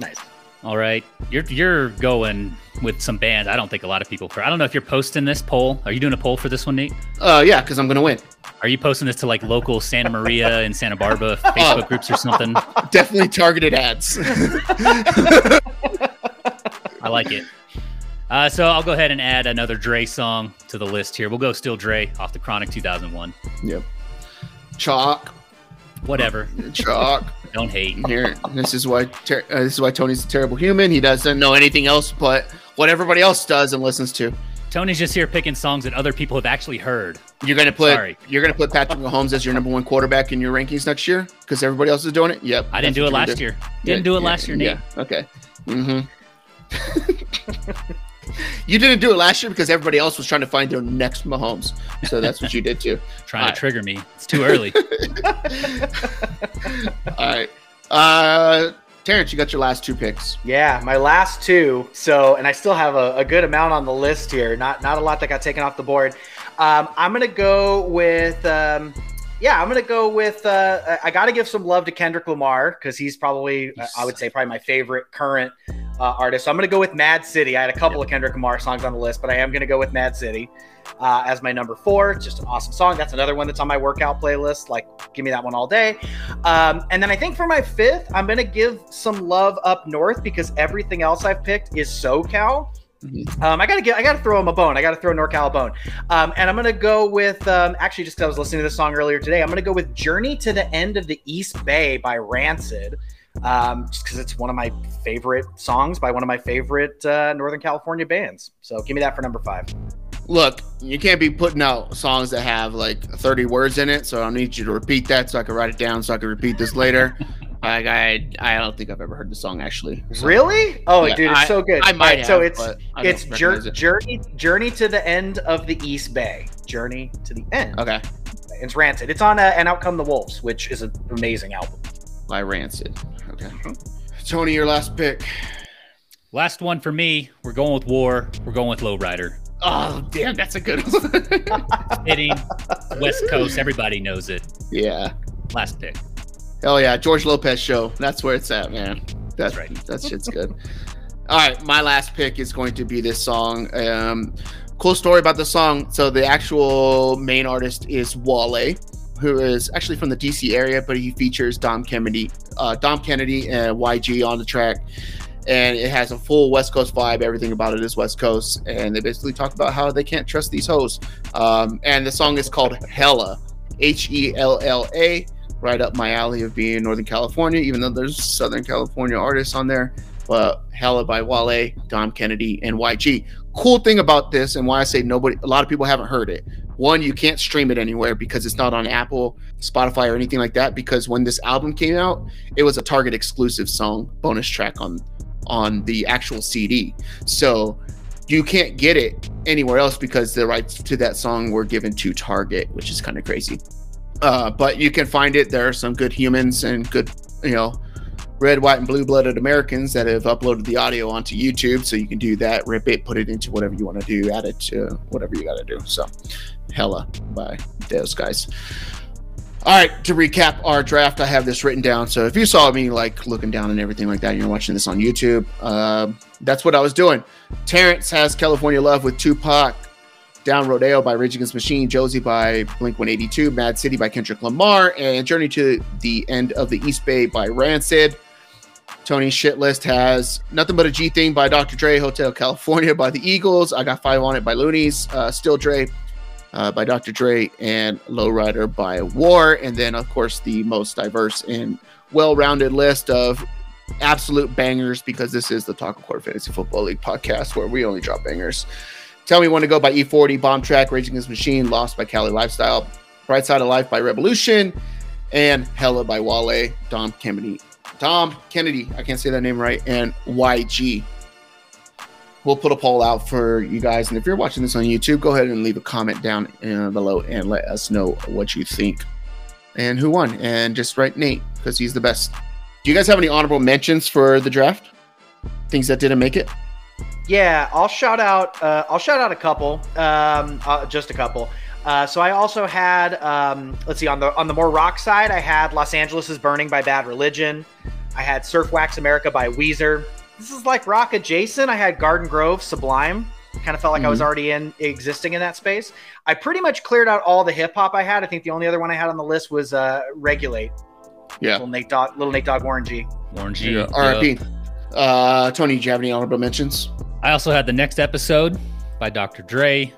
Nice. All right, you're you're going with some bands. I don't think a lot of people. I don't know if you're posting this poll. Are you doing a poll for this one, Nate? Uh, yeah, because I'm gonna win. Are you posting this to like local Santa Maria and Santa Barbara Facebook groups or something? Definitely targeted ads. I like it. Uh, so I'll go ahead and add another Dre song to the list here. We'll go still Dre off the Chronic 2001. yep. Chalk. Whatever. Chalk. Don't hate. Here, this is why ter- uh, this is why Tony's a terrible human. He doesn't know anything else but what everybody else does and listens to. Tony's just here picking songs that other people have actually heard. You're gonna put Sorry. you're gonna put Patrick Mahomes as your number one quarterback in your rankings next year because everybody else is doing it. Yep, I didn't do it last year. Didn't do it last year, Nate. Yeah. Okay. Mm-hmm. you didn't do it last year because everybody else was trying to find their next Mahomes. So that's what you did too. Trying All right. to trigger me. It's too early. All right. Uh, Terrence, you got your last two picks. Yeah, my last two. So, and I still have a, a good amount on the list here. Not not a lot that got taken off the board. Um, I'm gonna go with. Um, yeah, I'm gonna go with. Uh, I got to give some love to Kendrick Lamar because he's probably, I would say, probably my favorite current uh, artist. So I'm to go with Mad City. I had a couple of Kendrick Lamar songs on the list, but I am to go with Mad City uh, as my number four. It's just an awesome song. That's another one that's on my workout playlist. Like, give me that one all day. Um, and then I think for my fifth, I'm to give some love up north because everything else I've picked is SoCal. Um, I gotta get, I gotta throw him a bone. I gotta throw NorCal a bone. Um, and I'm gonna go with, um, actually, just because I was listening to this song earlier today, I'm gonna go with "Journey to the End of the East Bay" by Rancid, um, just because it's one of my favorite songs by one of my favorite uh, Northern California bands. So give me that for number five. Look, you can't be putting out songs that have like 30 words in it, so I need you to repeat that so I can write it down so I can repeat this later. Like I, I don't think I've ever heard the song actually. So. Really? Oh, Yeah, dude, it's I- so good. I might Right, have, so it's but I don't it's jour- it. journey journey to the end of the East Bay. Journey to the end. Okay, It's Rancid. It's on uh, and Out Come the Wolves, which is an amazing album. by Rancid. Okay, Tony, your last pick. Last one for me. We're going with War. We're going with Lowrider. Oh, damn, that's a good one. Hitting West Coast. Everybody knows it. yeah. Last pick. Hell yeah, George Lopez show. That's where it's at, man. That's right. That shit's good. All right, my last pick is going to be this song. Um, cool story about the song. So the actual main artist is Wale, who is actually from the DC area, but he features Dom Kennedy, uh, Dom Kennedy and YG on the track. And it has a full West Coast vibe. Everything about it is West Coast, and they basically talk about how they can't trust these hoes. Um, and the song is called Hella, H E L L A right up my alley of being Northern California, even though there's Southern California artists on there. But Hella by Wale, Dom Kennedy, and YG. Cool thing about this, and why I say nobody, a lot of people haven't heard it. One, you can't stream it anywhere because it's not on Apple, Spotify, or anything like that. Because when this album came out, it was a Target exclusive song, bonus track on on the actual CD. So you can't get it anywhere else because the rights to that song were given to Target, which is kind of crazy. Uh, but you can find it. There are some good humans and good, you know, red, white, and blue blooded Americans that have uploaded the audio onto YouTube. So you can do that, rip it, put it into whatever you want to do, add it to whatever you got to do. So, Hella by those guys. All right, to recap our draft, I have this written down. So if you saw me like looking down and everything like that, and you're watching this on YouTube, uh, that's what I was doing. Terrence has California Love with Tupac. Down Rodeo by Rage Against Machine, Josie by Blink 182, Mad City by Kendrick Lamar, and Journey to the End of the East Bay by Rancid. Tony's shit list has Nothing But a G Thing by Dr. Dre, Hotel California by the Eagles, I Got Five on It by Luniz, uh, Still Dre uh, by Dr. Dre, and Lowrider by War. And then, of course, the most diverse and well rounded list of absolute bangers because this is the Taco Court Fantasy Football League podcast where we only drop bangers. Tell Me When to Go by E40, Bomb Track, Raging Against Machine, Lost by Cali Lifestyle, Bright Side of Life by Rebelution, and Hella by Wale, Dom Kennedy. Dom Kennedy, I can't say that name right, and YG. We'll put a poll out for you guys. And if you're watching this on YouTube, go ahead and leave a comment down uh, below and let us know what you think and who won. And just write Nate because he's the best. Do you guys have any honorable mentions for the draft? Things that didn't make it? Yeah, I'll shout out. Uh, I'll shout out a couple. Um, uh, just a couple. Uh, so I also had. Um, let's see on the on the more rock side, I had Los Angeles is Burning by Bad Religion. I had Surf Wax America by Weezer. This is like rock adjacent. I had Garden Grove Sublime. Kind of felt like I was already in existing in that space. I pretty much cleared out all the hip hop I had. I think the only other one I had on the list was uh, Regulate. Yeah. Little Nate Dogg, little Nate Dogg Warren G. Warren G. Yup. RIP. Uh, Tony, do you have any honorable mentions? I also had the next episode by Dr. Dre,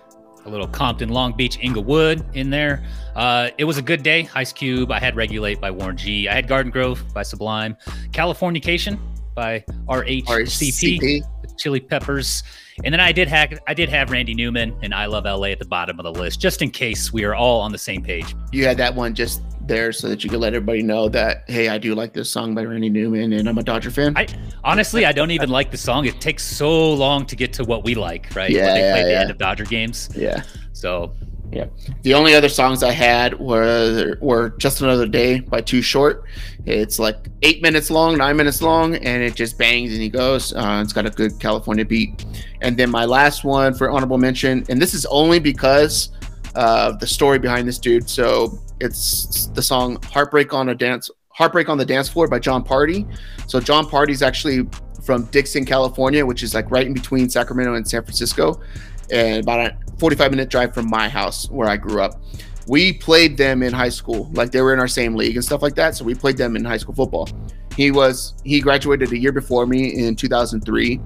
a little Compton, Long Beach, Inglewood in there. Uh, it was a good day. Ice Cube. I had Regulate by Warren G. I had Garden Grove by Sublime. Californication by RHCP, Chili Peppers. And then I did have I did have Randy Newman and I Love LA at the bottom of the list, just in case we are all on the same page. You had that one just there so that you can let everybody know that, hey, I do like this song by Randy Newman and I'm a Dodger fan. I honestly I don't even like the song. It takes so long to get to what we like, right? Yeah, when they play yeah, the yeah. end of Dodger games. yeah. So yeah. The only other songs I had were were Just Another Day by Too Short. It's like eight minutes long, nine minutes long, and it just bangs and he goes. Uh, it's got a good California beat. And then my last one for honorable mention, and this is only because of the story behind this dude. So it's the song "Heartbreak on a Dance." Heartbreak on the Dance Floor by Jon Pardi. So Jon Pardi's actually from Dixon, California, which is like right in between Sacramento and San Francisco, and about a 45 minute drive from my house where I grew up. We played them in high school, like they were in our same league and stuff like that. So we played them in high school football. He was he graduated a year before me in 2003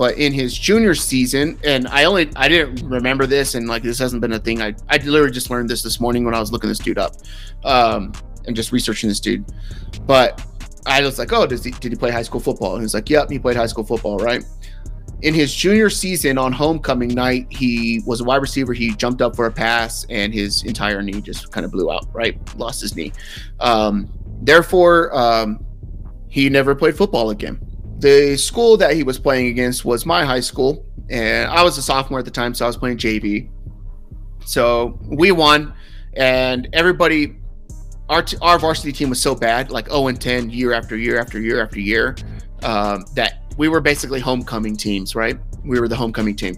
but in his junior season and i only i didn't remember this and like this hasn't been a thing. I i literally just learned this this morning when i was looking this dude up um and just researching this dude. But i was like oh does he did he play high school football? And he's like yep he played high school football right? In his junior season on homecoming night he was a wide receiver. He jumped up for a pass and his entire knee just kind of blew out right? Lost his knee. Um therefore um he never played football again the school that he was playing against was my high school, and I was a sophomore at the time, so I was playing JV. So we won, and everybody, our t- our varsity team was so bad, like 0 and 10 year after year after year after year, um, that we were basically homecoming teams, right? We were the homecoming team.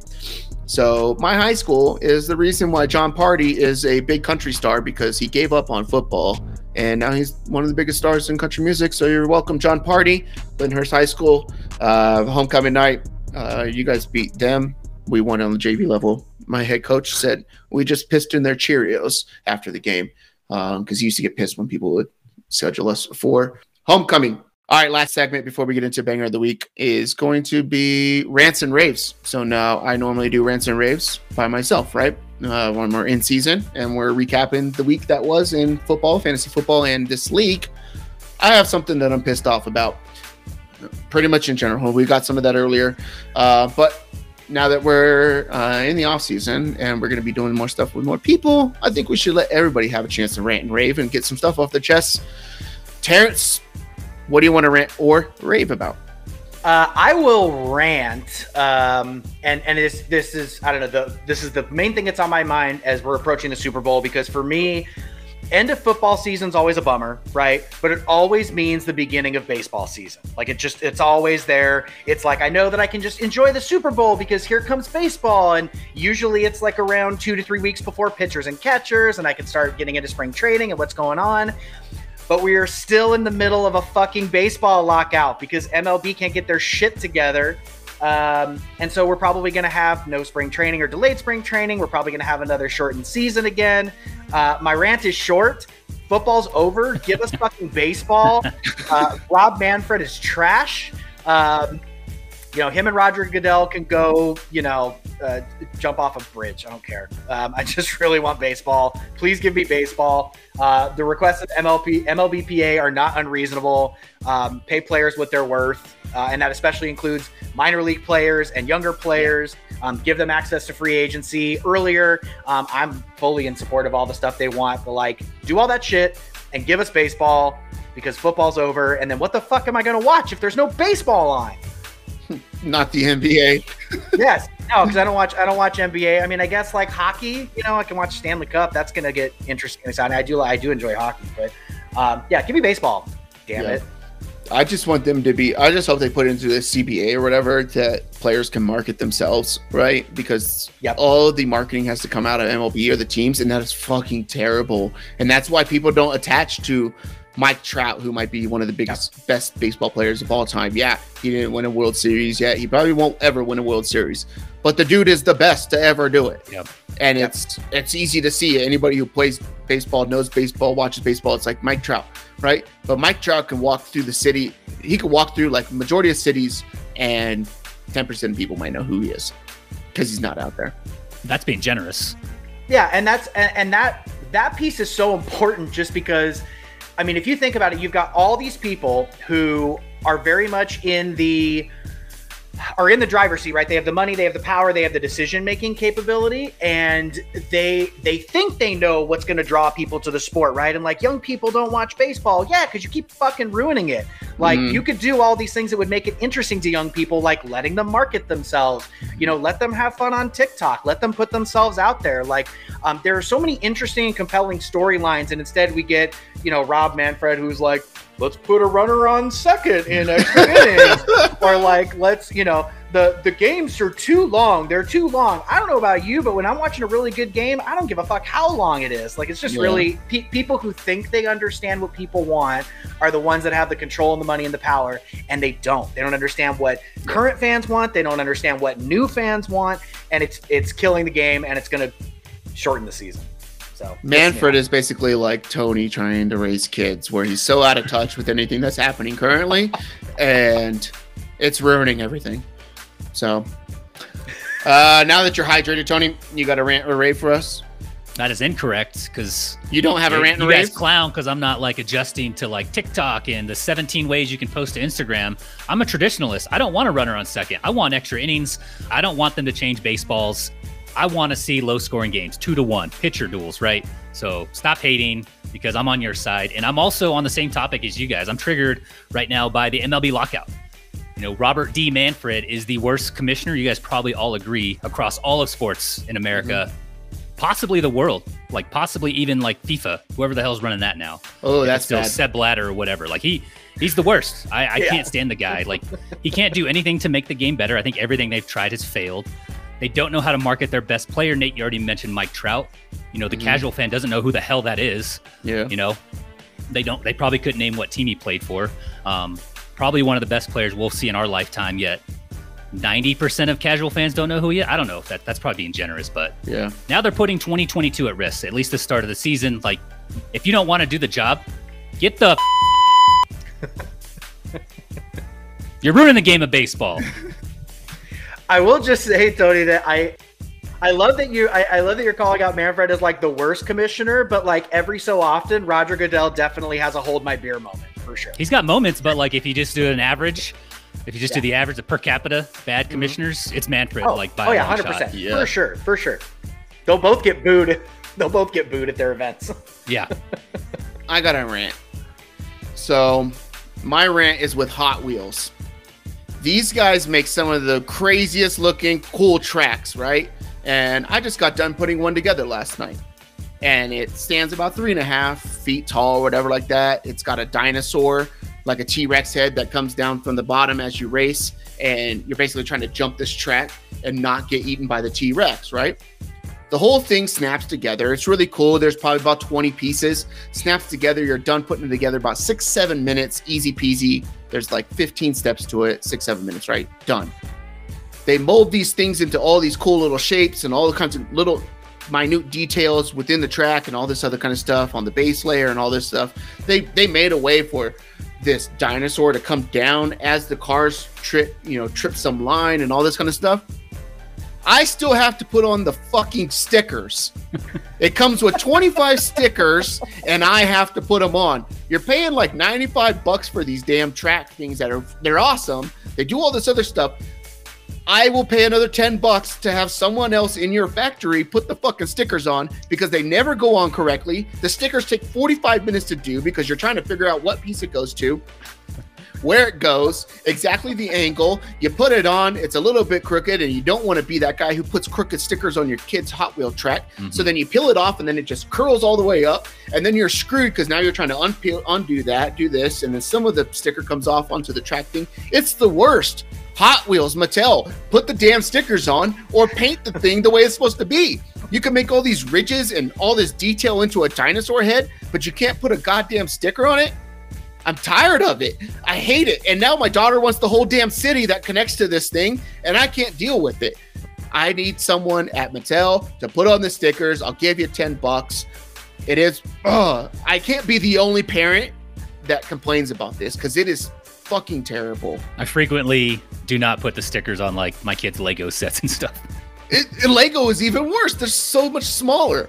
So my high school is the reason why Jon Pardi is a big country star because he gave up on football and now he's one of the biggest stars in country music. So you're welcome, Jon Pardi, Lyndhurst High School, uh, homecoming night. Uh, you guys beat them. We won on the JV level. My head coach said we just pissed in their Cheerios after the game because um, he used to get pissed when people would schedule us for homecoming. All right, last segment before we get into banger of the week is going to be rants and raves. So now I normally do rants and raves by myself, right? Uh, when we're in season and we're recapping the week that was in football, fantasy football, and this league, I have something that I'm pissed off about. Pretty much in general, we got some of that earlier, uh, but now that we're uh, in the off season and we're going to be doing more stuff with more people, I think we should let everybody have a chance to rant and rave and get some stuff off their chest. Terrence, what do you want to rant or rave about? Uh, I will rant, um, and and this this is I don't know the this is the main thing that's on my mind as we're approaching the Super Bowl because for me, end of football season is always a bummer, right? But it always means the beginning of baseball season. Like it just it's always there. It's like I know that I can just enjoy the Super Bowl because here comes baseball, and usually it's like around two to three weeks before pitchers and catchers, and I can start getting into spring training and what's going on but we are still in the middle of a fucking baseball lockout because MLB can't get their shit together. Um, and so we're probably going to have no spring training or delayed spring training. We're probably going to have another shortened season again. Uh, my rant is short. Football's over. Give us fucking baseball. Uh, Rob Manfred is trash. Um, you know, him and Roger Goodell can go, you know, uh, jump off a bridge. I don't care. Um, I just really want baseball. Please give me baseball. Uh, the requests of MLP, MLBPA are not unreasonable. Um, pay players what they're worth, uh, and that especially includes minor league players and younger players. Um, give them access to free agency earlier. Um, I'm fully in support of all the stuff they want, but like, do all that shit and give us baseball because football's over. And then what the fuck am I going to watch if there's no baseball on? Not the NBA. yes, no, because I don't watch. I don't watch NBA. I mean, I guess like hockey. You know, I can watch Stanley Cup. That's gonna get interesting. Exciting. I do. I do enjoy hockey, but um, yeah, give me baseball. Damn yeah. it. I just want them to be. I just hope they put into the CBA or whatever that players can market themselves, right? Because yep. all the marketing has to come out of MLB or the teams, and that is fucking terrible. And that's why people don't attach to Mike Trout, who might be one of the biggest, yep. best baseball players of all time. Yeah, he didn't win a World Series yet. He probably won't ever win a World Series, but the dude is the best to ever do it. Yep. And yep. it's it's easy to see. Anybody who plays baseball knows baseball, watches baseball. It's like Mike Trout, right? But Mike Trout can walk through the city. He can walk through like majority of cities, and ten percent of people might know who he is because he's not out there. That's being generous. Yeah, and that's and, and that that piece is so important just because I mean, if you think about it, you've got all these people who are very much in the are in the driver's seat, right? They have the money, they have the power, they have the decision making capability, and they they think they know what's going to draw people to the sport, right? And like young people don't watch baseball, yeah, because you keep fucking ruining it. Like mm. you could do all these things that would make it interesting to young people, like letting them market themselves, you know, let them have fun on TikTok, let them put themselves out there. Like um, there are so many interesting and compelling storylines, and instead we get you know Rob Manfred, who's like, let's put a runner on second in extra innings, or like let's you know the the games are too long. They're too long. I don't know about you, but when I'm watching a really good game, I don't give a fuck how long it is. Like it's just Yeah. really pe- people who think they understand what people want are the ones that have the control and the money and the power, and they don't. They don't understand what current fans want. They don't understand what new fans want, and it's it's killing the game, and it's going to shorten the season. So Manfred is basically like Tony trying to raise kids, where he's so out of touch with anything that's happening currently, and it's ruining everything. So, uh, now that you're hydrated, Tony, you got a rant or rave for us? That is incorrect because You don't have a rant you and guys rave? clown because I'm not like adjusting to like TikTok and the 17 ways you can post to Instagram. I'm a traditionalist. I don't want a runner on second. I want extra innings. I don't want them to change baseballs. I want to see low scoring games, two to one, pitcher duels, right? So stop hating because I'm on your side. And I'm also on the same topic as you guys. I'm triggered right now by the MLB lockout. You know, Robert D. Manfred is the worst commissioner. You guys probably all agree across all of sports in America, mm-hmm. possibly the world, like possibly even like FIFA, whoever the hell's running that now. Oh, that's still bad. Sepp Blatter or whatever. Like he, he's the worst. I, I Yeah. can't stand the guy. Like he can't do anything to make the game better. I think everything they've tried has failed. They don't know how to market their best player. Nate, you already mentioned Mike Trout. You know, the Mhm. casual fan doesn't know who the hell that is. Yeah. You know, they don't. They probably couldn't name what team he played for. Um, probably one of the best players we'll see in our lifetime yet. Ninety percent of casual fans don't know who he is. I don't know if that that's probably being generous, but Yeah. now they're putting 2022 at risk. At least the start of the season. Like, if you don't want to do the job, get the. You're ruining the game of baseball. I will just say, Tony, that I I love that you I, I love that you're calling out Manfred as like the worst commissioner, but like every so often, Roger Goodell definitely has a hold my beer moment for sure. He's got moments, but like if you just do an average, if you just do the average of per capita bad mm-hmm. commissioners, it's Manfred. Oh, like by oh yeah, hundred percent Yeah. for sure, for sure. They'll both get booed. They'll both get booed at their events. Yeah, I got a rant. So, my rant is with Hot Wheels. These guys make some of the craziest looking cool tracks, right? And I just got done putting one together last night. And it stands about three and a half feet tall, whatever, like that. It's got a dinosaur, like a T Rex head that comes down from the bottom as you race. And you're basically trying to jump this track and not get eaten by the T Rex, right? The whole thing snaps together. It's really cool. There's probably about 20 pieces. Snaps together. You're done putting it together about six, seven minutes. Easy peasy. There's like 15 steps to it. Six, seven minutes, right? Done. They mold these things into all these cool little shapes and all the kinds of little minute details within the track and all this other kind of stuff on the base layer and all this stuff. They they made a way for this dinosaur to come down as the cars trip, you know, trip some line and all this kind of stuff. I still have to put on the fucking stickers. it comes with 25 stickers and I have to put them on. You're paying like 95 bucks for these damn track things that are they're awesome. They do all this other stuff. I will pay another 10 bucks to have someone else in your factory put the fucking stickers on because they never go on correctly. The stickers take 45 minutes to do because you're trying to figure out what piece it goes to where it goes, exactly the angle. You put it on, it's a little bit crooked, and you don't want to be that guy who puts crooked stickers on your kid's Hot Wheel track. So mm-hmm. then you peel it off, and then it just curls all the way up, and then you're screwed because now you're trying to unpeel, undo that, do this, and then some of the sticker comes off onto the track thing. It's the worst. Hot Wheels, Mattel, put the damn stickers on or paint the thing the way it's supposed to be. You can make all these ridges and all this detail into a dinosaur head, but you can't put a goddamn sticker on it. I'm tired of it. I hate it. And now my daughter wants the whole damn city that connects to this thing, and I can't deal with it. I need someone at Mattel to put on the stickers. I'll give you 10 bucks. It is, uh, I can't be the only parent that complains about this because it is fucking terrible. I frequently do not put the stickers on like my kids' Lego sets and stuff. It, Lego is even worse. They're so much smaller.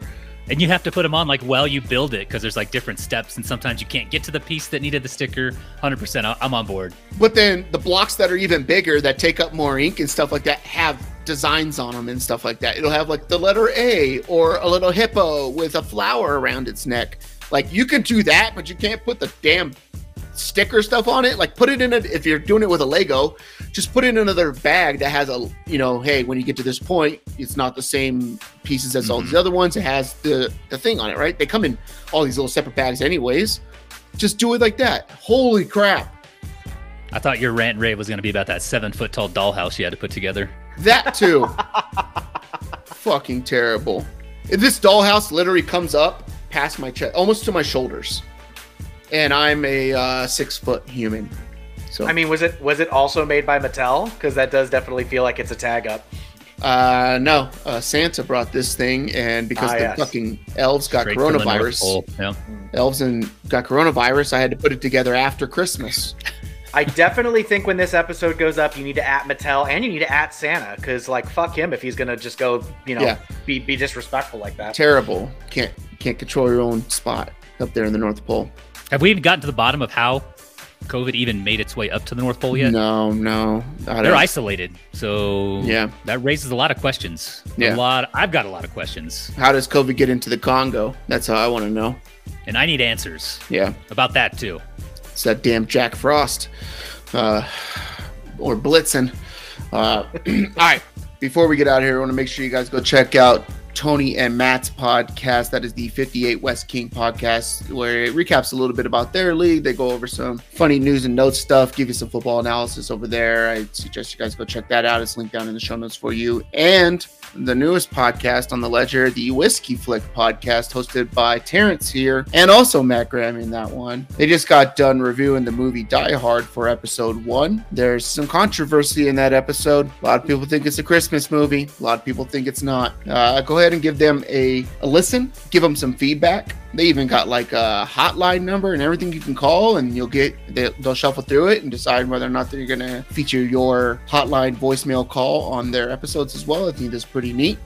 And you have to put them on like while you build it because there's like different steps, and sometimes you can't get to the piece that needed the sticker. 100%, I- I'm on board. But then the blocks that are even bigger that take up more ink and stuff like that have designs on them and stuff like that. It'll have like the letter A or a little hippo with a flower around its neck. Like you can do that, but you can't put the damn sticker stuff on it. Like put it in a if you're doing it with a Lego, just put it in another bag that has a you know, hey, when you get to this point, it's not the same pieces as all Mhm. the other ones. It has the the thing on it, right? They come in all these little separate bags anyways. Just do it like that. Holy crap. I thought your rant rave was going to be about that seven foot tall dollhouse you had to put together. That too. Fucking terrible. This dollhouse literally comes up past my chest, almost to my shoulders, and I'm a uh, six foot human. So I mean, was it was it also made by Mattel? Because that does definitely feel like it's a tag up. uh, no, uh, Santa brought this thing, and because Ah, the yes. fucking elves got Straight from the North coronavirus, Yeah. elves and got coronavirus, I had to put it together after Christmas. I definitely think when this episode goes up, you need to at Mattel and you need to at Santa because, like, fuck him if he's gonna just go, you know, Yeah. be be disrespectful like that. Terrible. Can't can't control your own spot up there in the North Pole. Have we even gotten to the bottom of how COVID even made its way up to the North Pole yet? No, no. They're isolated, so Yeah. that raises a lot of questions. Yeah. A lot. I've got a lot of questions, How does COVID get into the Congo? That's how I want to know. and I need answers Yeah. about that too. It's that damn Jack Frost, uh, or Blitzen. Uh, all right. Before we get out of here, I want to make sure you guys go check out Tony and Matt's podcast. That is the 58 West King podcast, where it recaps a little bit about their league. They go over some funny news and notes stuff, give you some football analysis over there. I suggest you guys go check that out. It's linked down in the show notes for you. And the newest podcast on the Ledger, the Whiskey Flick podcast, hosted by Terrence here, and also Matt Graham in that one. They just got done reviewing the movie Die Hard for episode one. There's some controversy in that episode. A lot of people think it's a Christmas movie. A lot of people think it's not. Uh, go ahead and give them a, a listen. Give them some feedback. They even got like a hotline number and everything you can call, and you'll get they, they'll shuffle through it and decide whether or not they're gonna feature your hotline voicemail call on their episodes as well. I think that's pretty neat.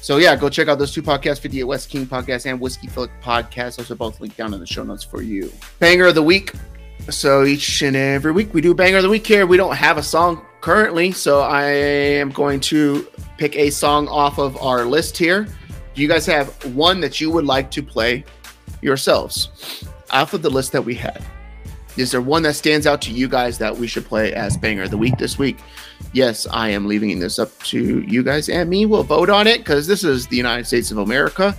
So yeah, go check out those two podcasts, 58 West King podcast and Whiskey Flick podcast. Those are both linked down in the show notes for you. Banger of the week. So each and every week we do banger of the week here. We don't have a song currently, so I am going to pick a song off of our list here. Do you guys have one that you would like to play yourselves off of the list that we had? Is there one that stands out to you guys that we should play as banger of the week this week? Yes, I am leaving this up to you guys and me. We'll vote on it because this is the United States of America.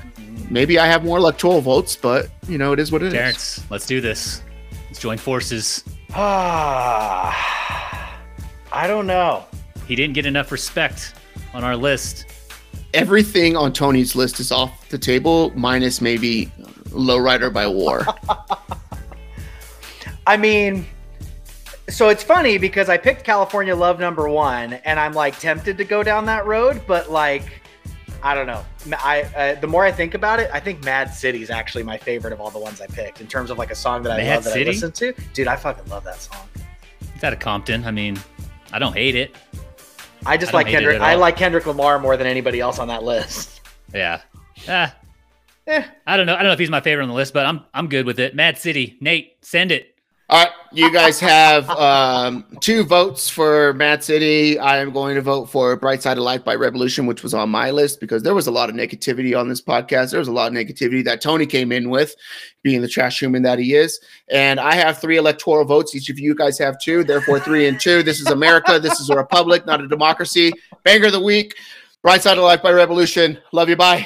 Maybe I have more electoral votes, but you know it is what it is. Terrence, let's do this. Let's join forces. Ah, I don't know. He didn't get enough respect on our list. Everything on Tony's list is off the table, minus maybe Lowrider by War. I mean, so it's funny because I picked California Love number one, and I'm like tempted to go down that road, but like, I don't know. I uh, the more I think about it, I think Mad City is actually my favorite of all the ones I picked in terms of like a song that I Mad love that City? I listen to. Dude, I fucking love that song. It's out of Compton. I mean, I don't hate it. I just I like Kendrick. I like Kendrick Lamar more than anybody else on that list. Yeah. Ah, Eh, I don't know. I don't know if he's my favorite on the list, but I'm I'm good with it. Mad City, Nate, send it. All right, you guys have um, two votes for Mad City. I am going to vote for Bright Side of Life by Rebelution, which was on my list because there was a lot of negativity on this podcast. There was a lot of negativity that Tony came in with, being the trash human that he is. And I have three electoral votes. Each of you guys have two. Therefore, three and two. This is America. This is a republic, not a democracy. Banger of the week. Bright Side of Life by Rebelution. Love you. Bye.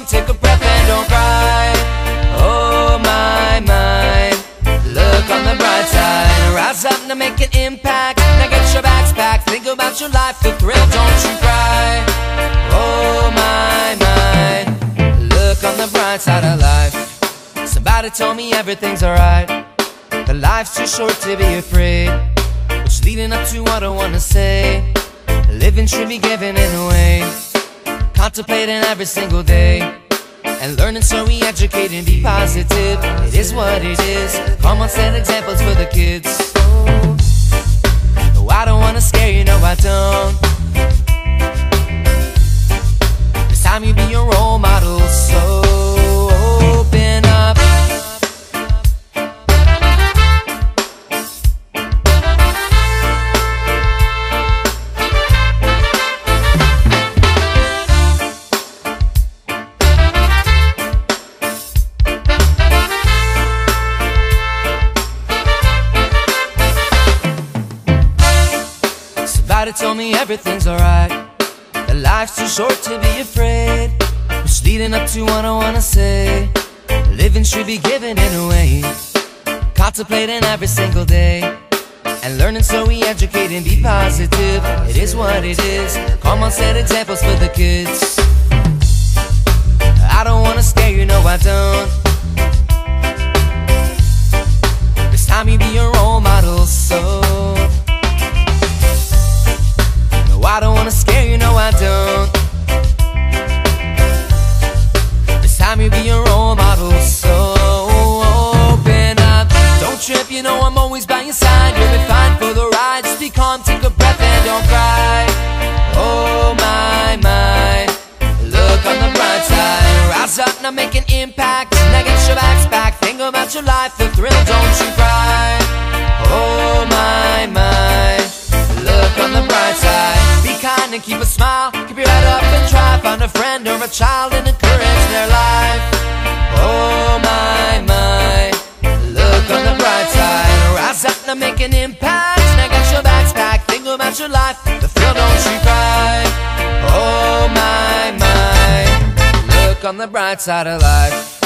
Calm, take a breath, and don't cry. Oh my mind, look on the bright side. Rise up to make an impact. Now get your bags packed. Think about your life, the thrill. Don't you cry. Oh my mind, look on the bright side of life. Somebody told me everything's alright. that life's too short to be afraid. Which leading up to what I wanna say. Living should be given in a way. Contemplating every single day. And learning so we educate and be positive. It is what it is. Come on, set examples for the kids. No, I don't wanna scare you, no, I don't. This time you be your role model, so Somebody told me everything's alright. That life's too short to be afraid. Which leading up to what I wanna say. Living should be given in a way. Contemplating every single day. And learning so we educate and be positive. It is what it is. Come on, set examples for the kids. I don't wanna scare you, no, I don't. This time you be your role model, so. I don't wanna scare you, no, I don't. This time you be your role model, so open up. Don't trip, you know I'm always by your side. You'll be fine for the ride. Just be calm, take a breath, and don't cry. Oh my, my. Look on the bright side. Rise up, now make an impact. Now get your backs back. Think about your life, the thrill, don't you cry. Oh my, my. Be and keep a smile. Keep your head up and try. Find a friend or a child and encourage their life. Oh my, my. Look on the bright side. Rise up now, make an impact. Now get your bags packed. Think about your life. The thrill, don't you cry. Oh my, my. Look on the bright side of life.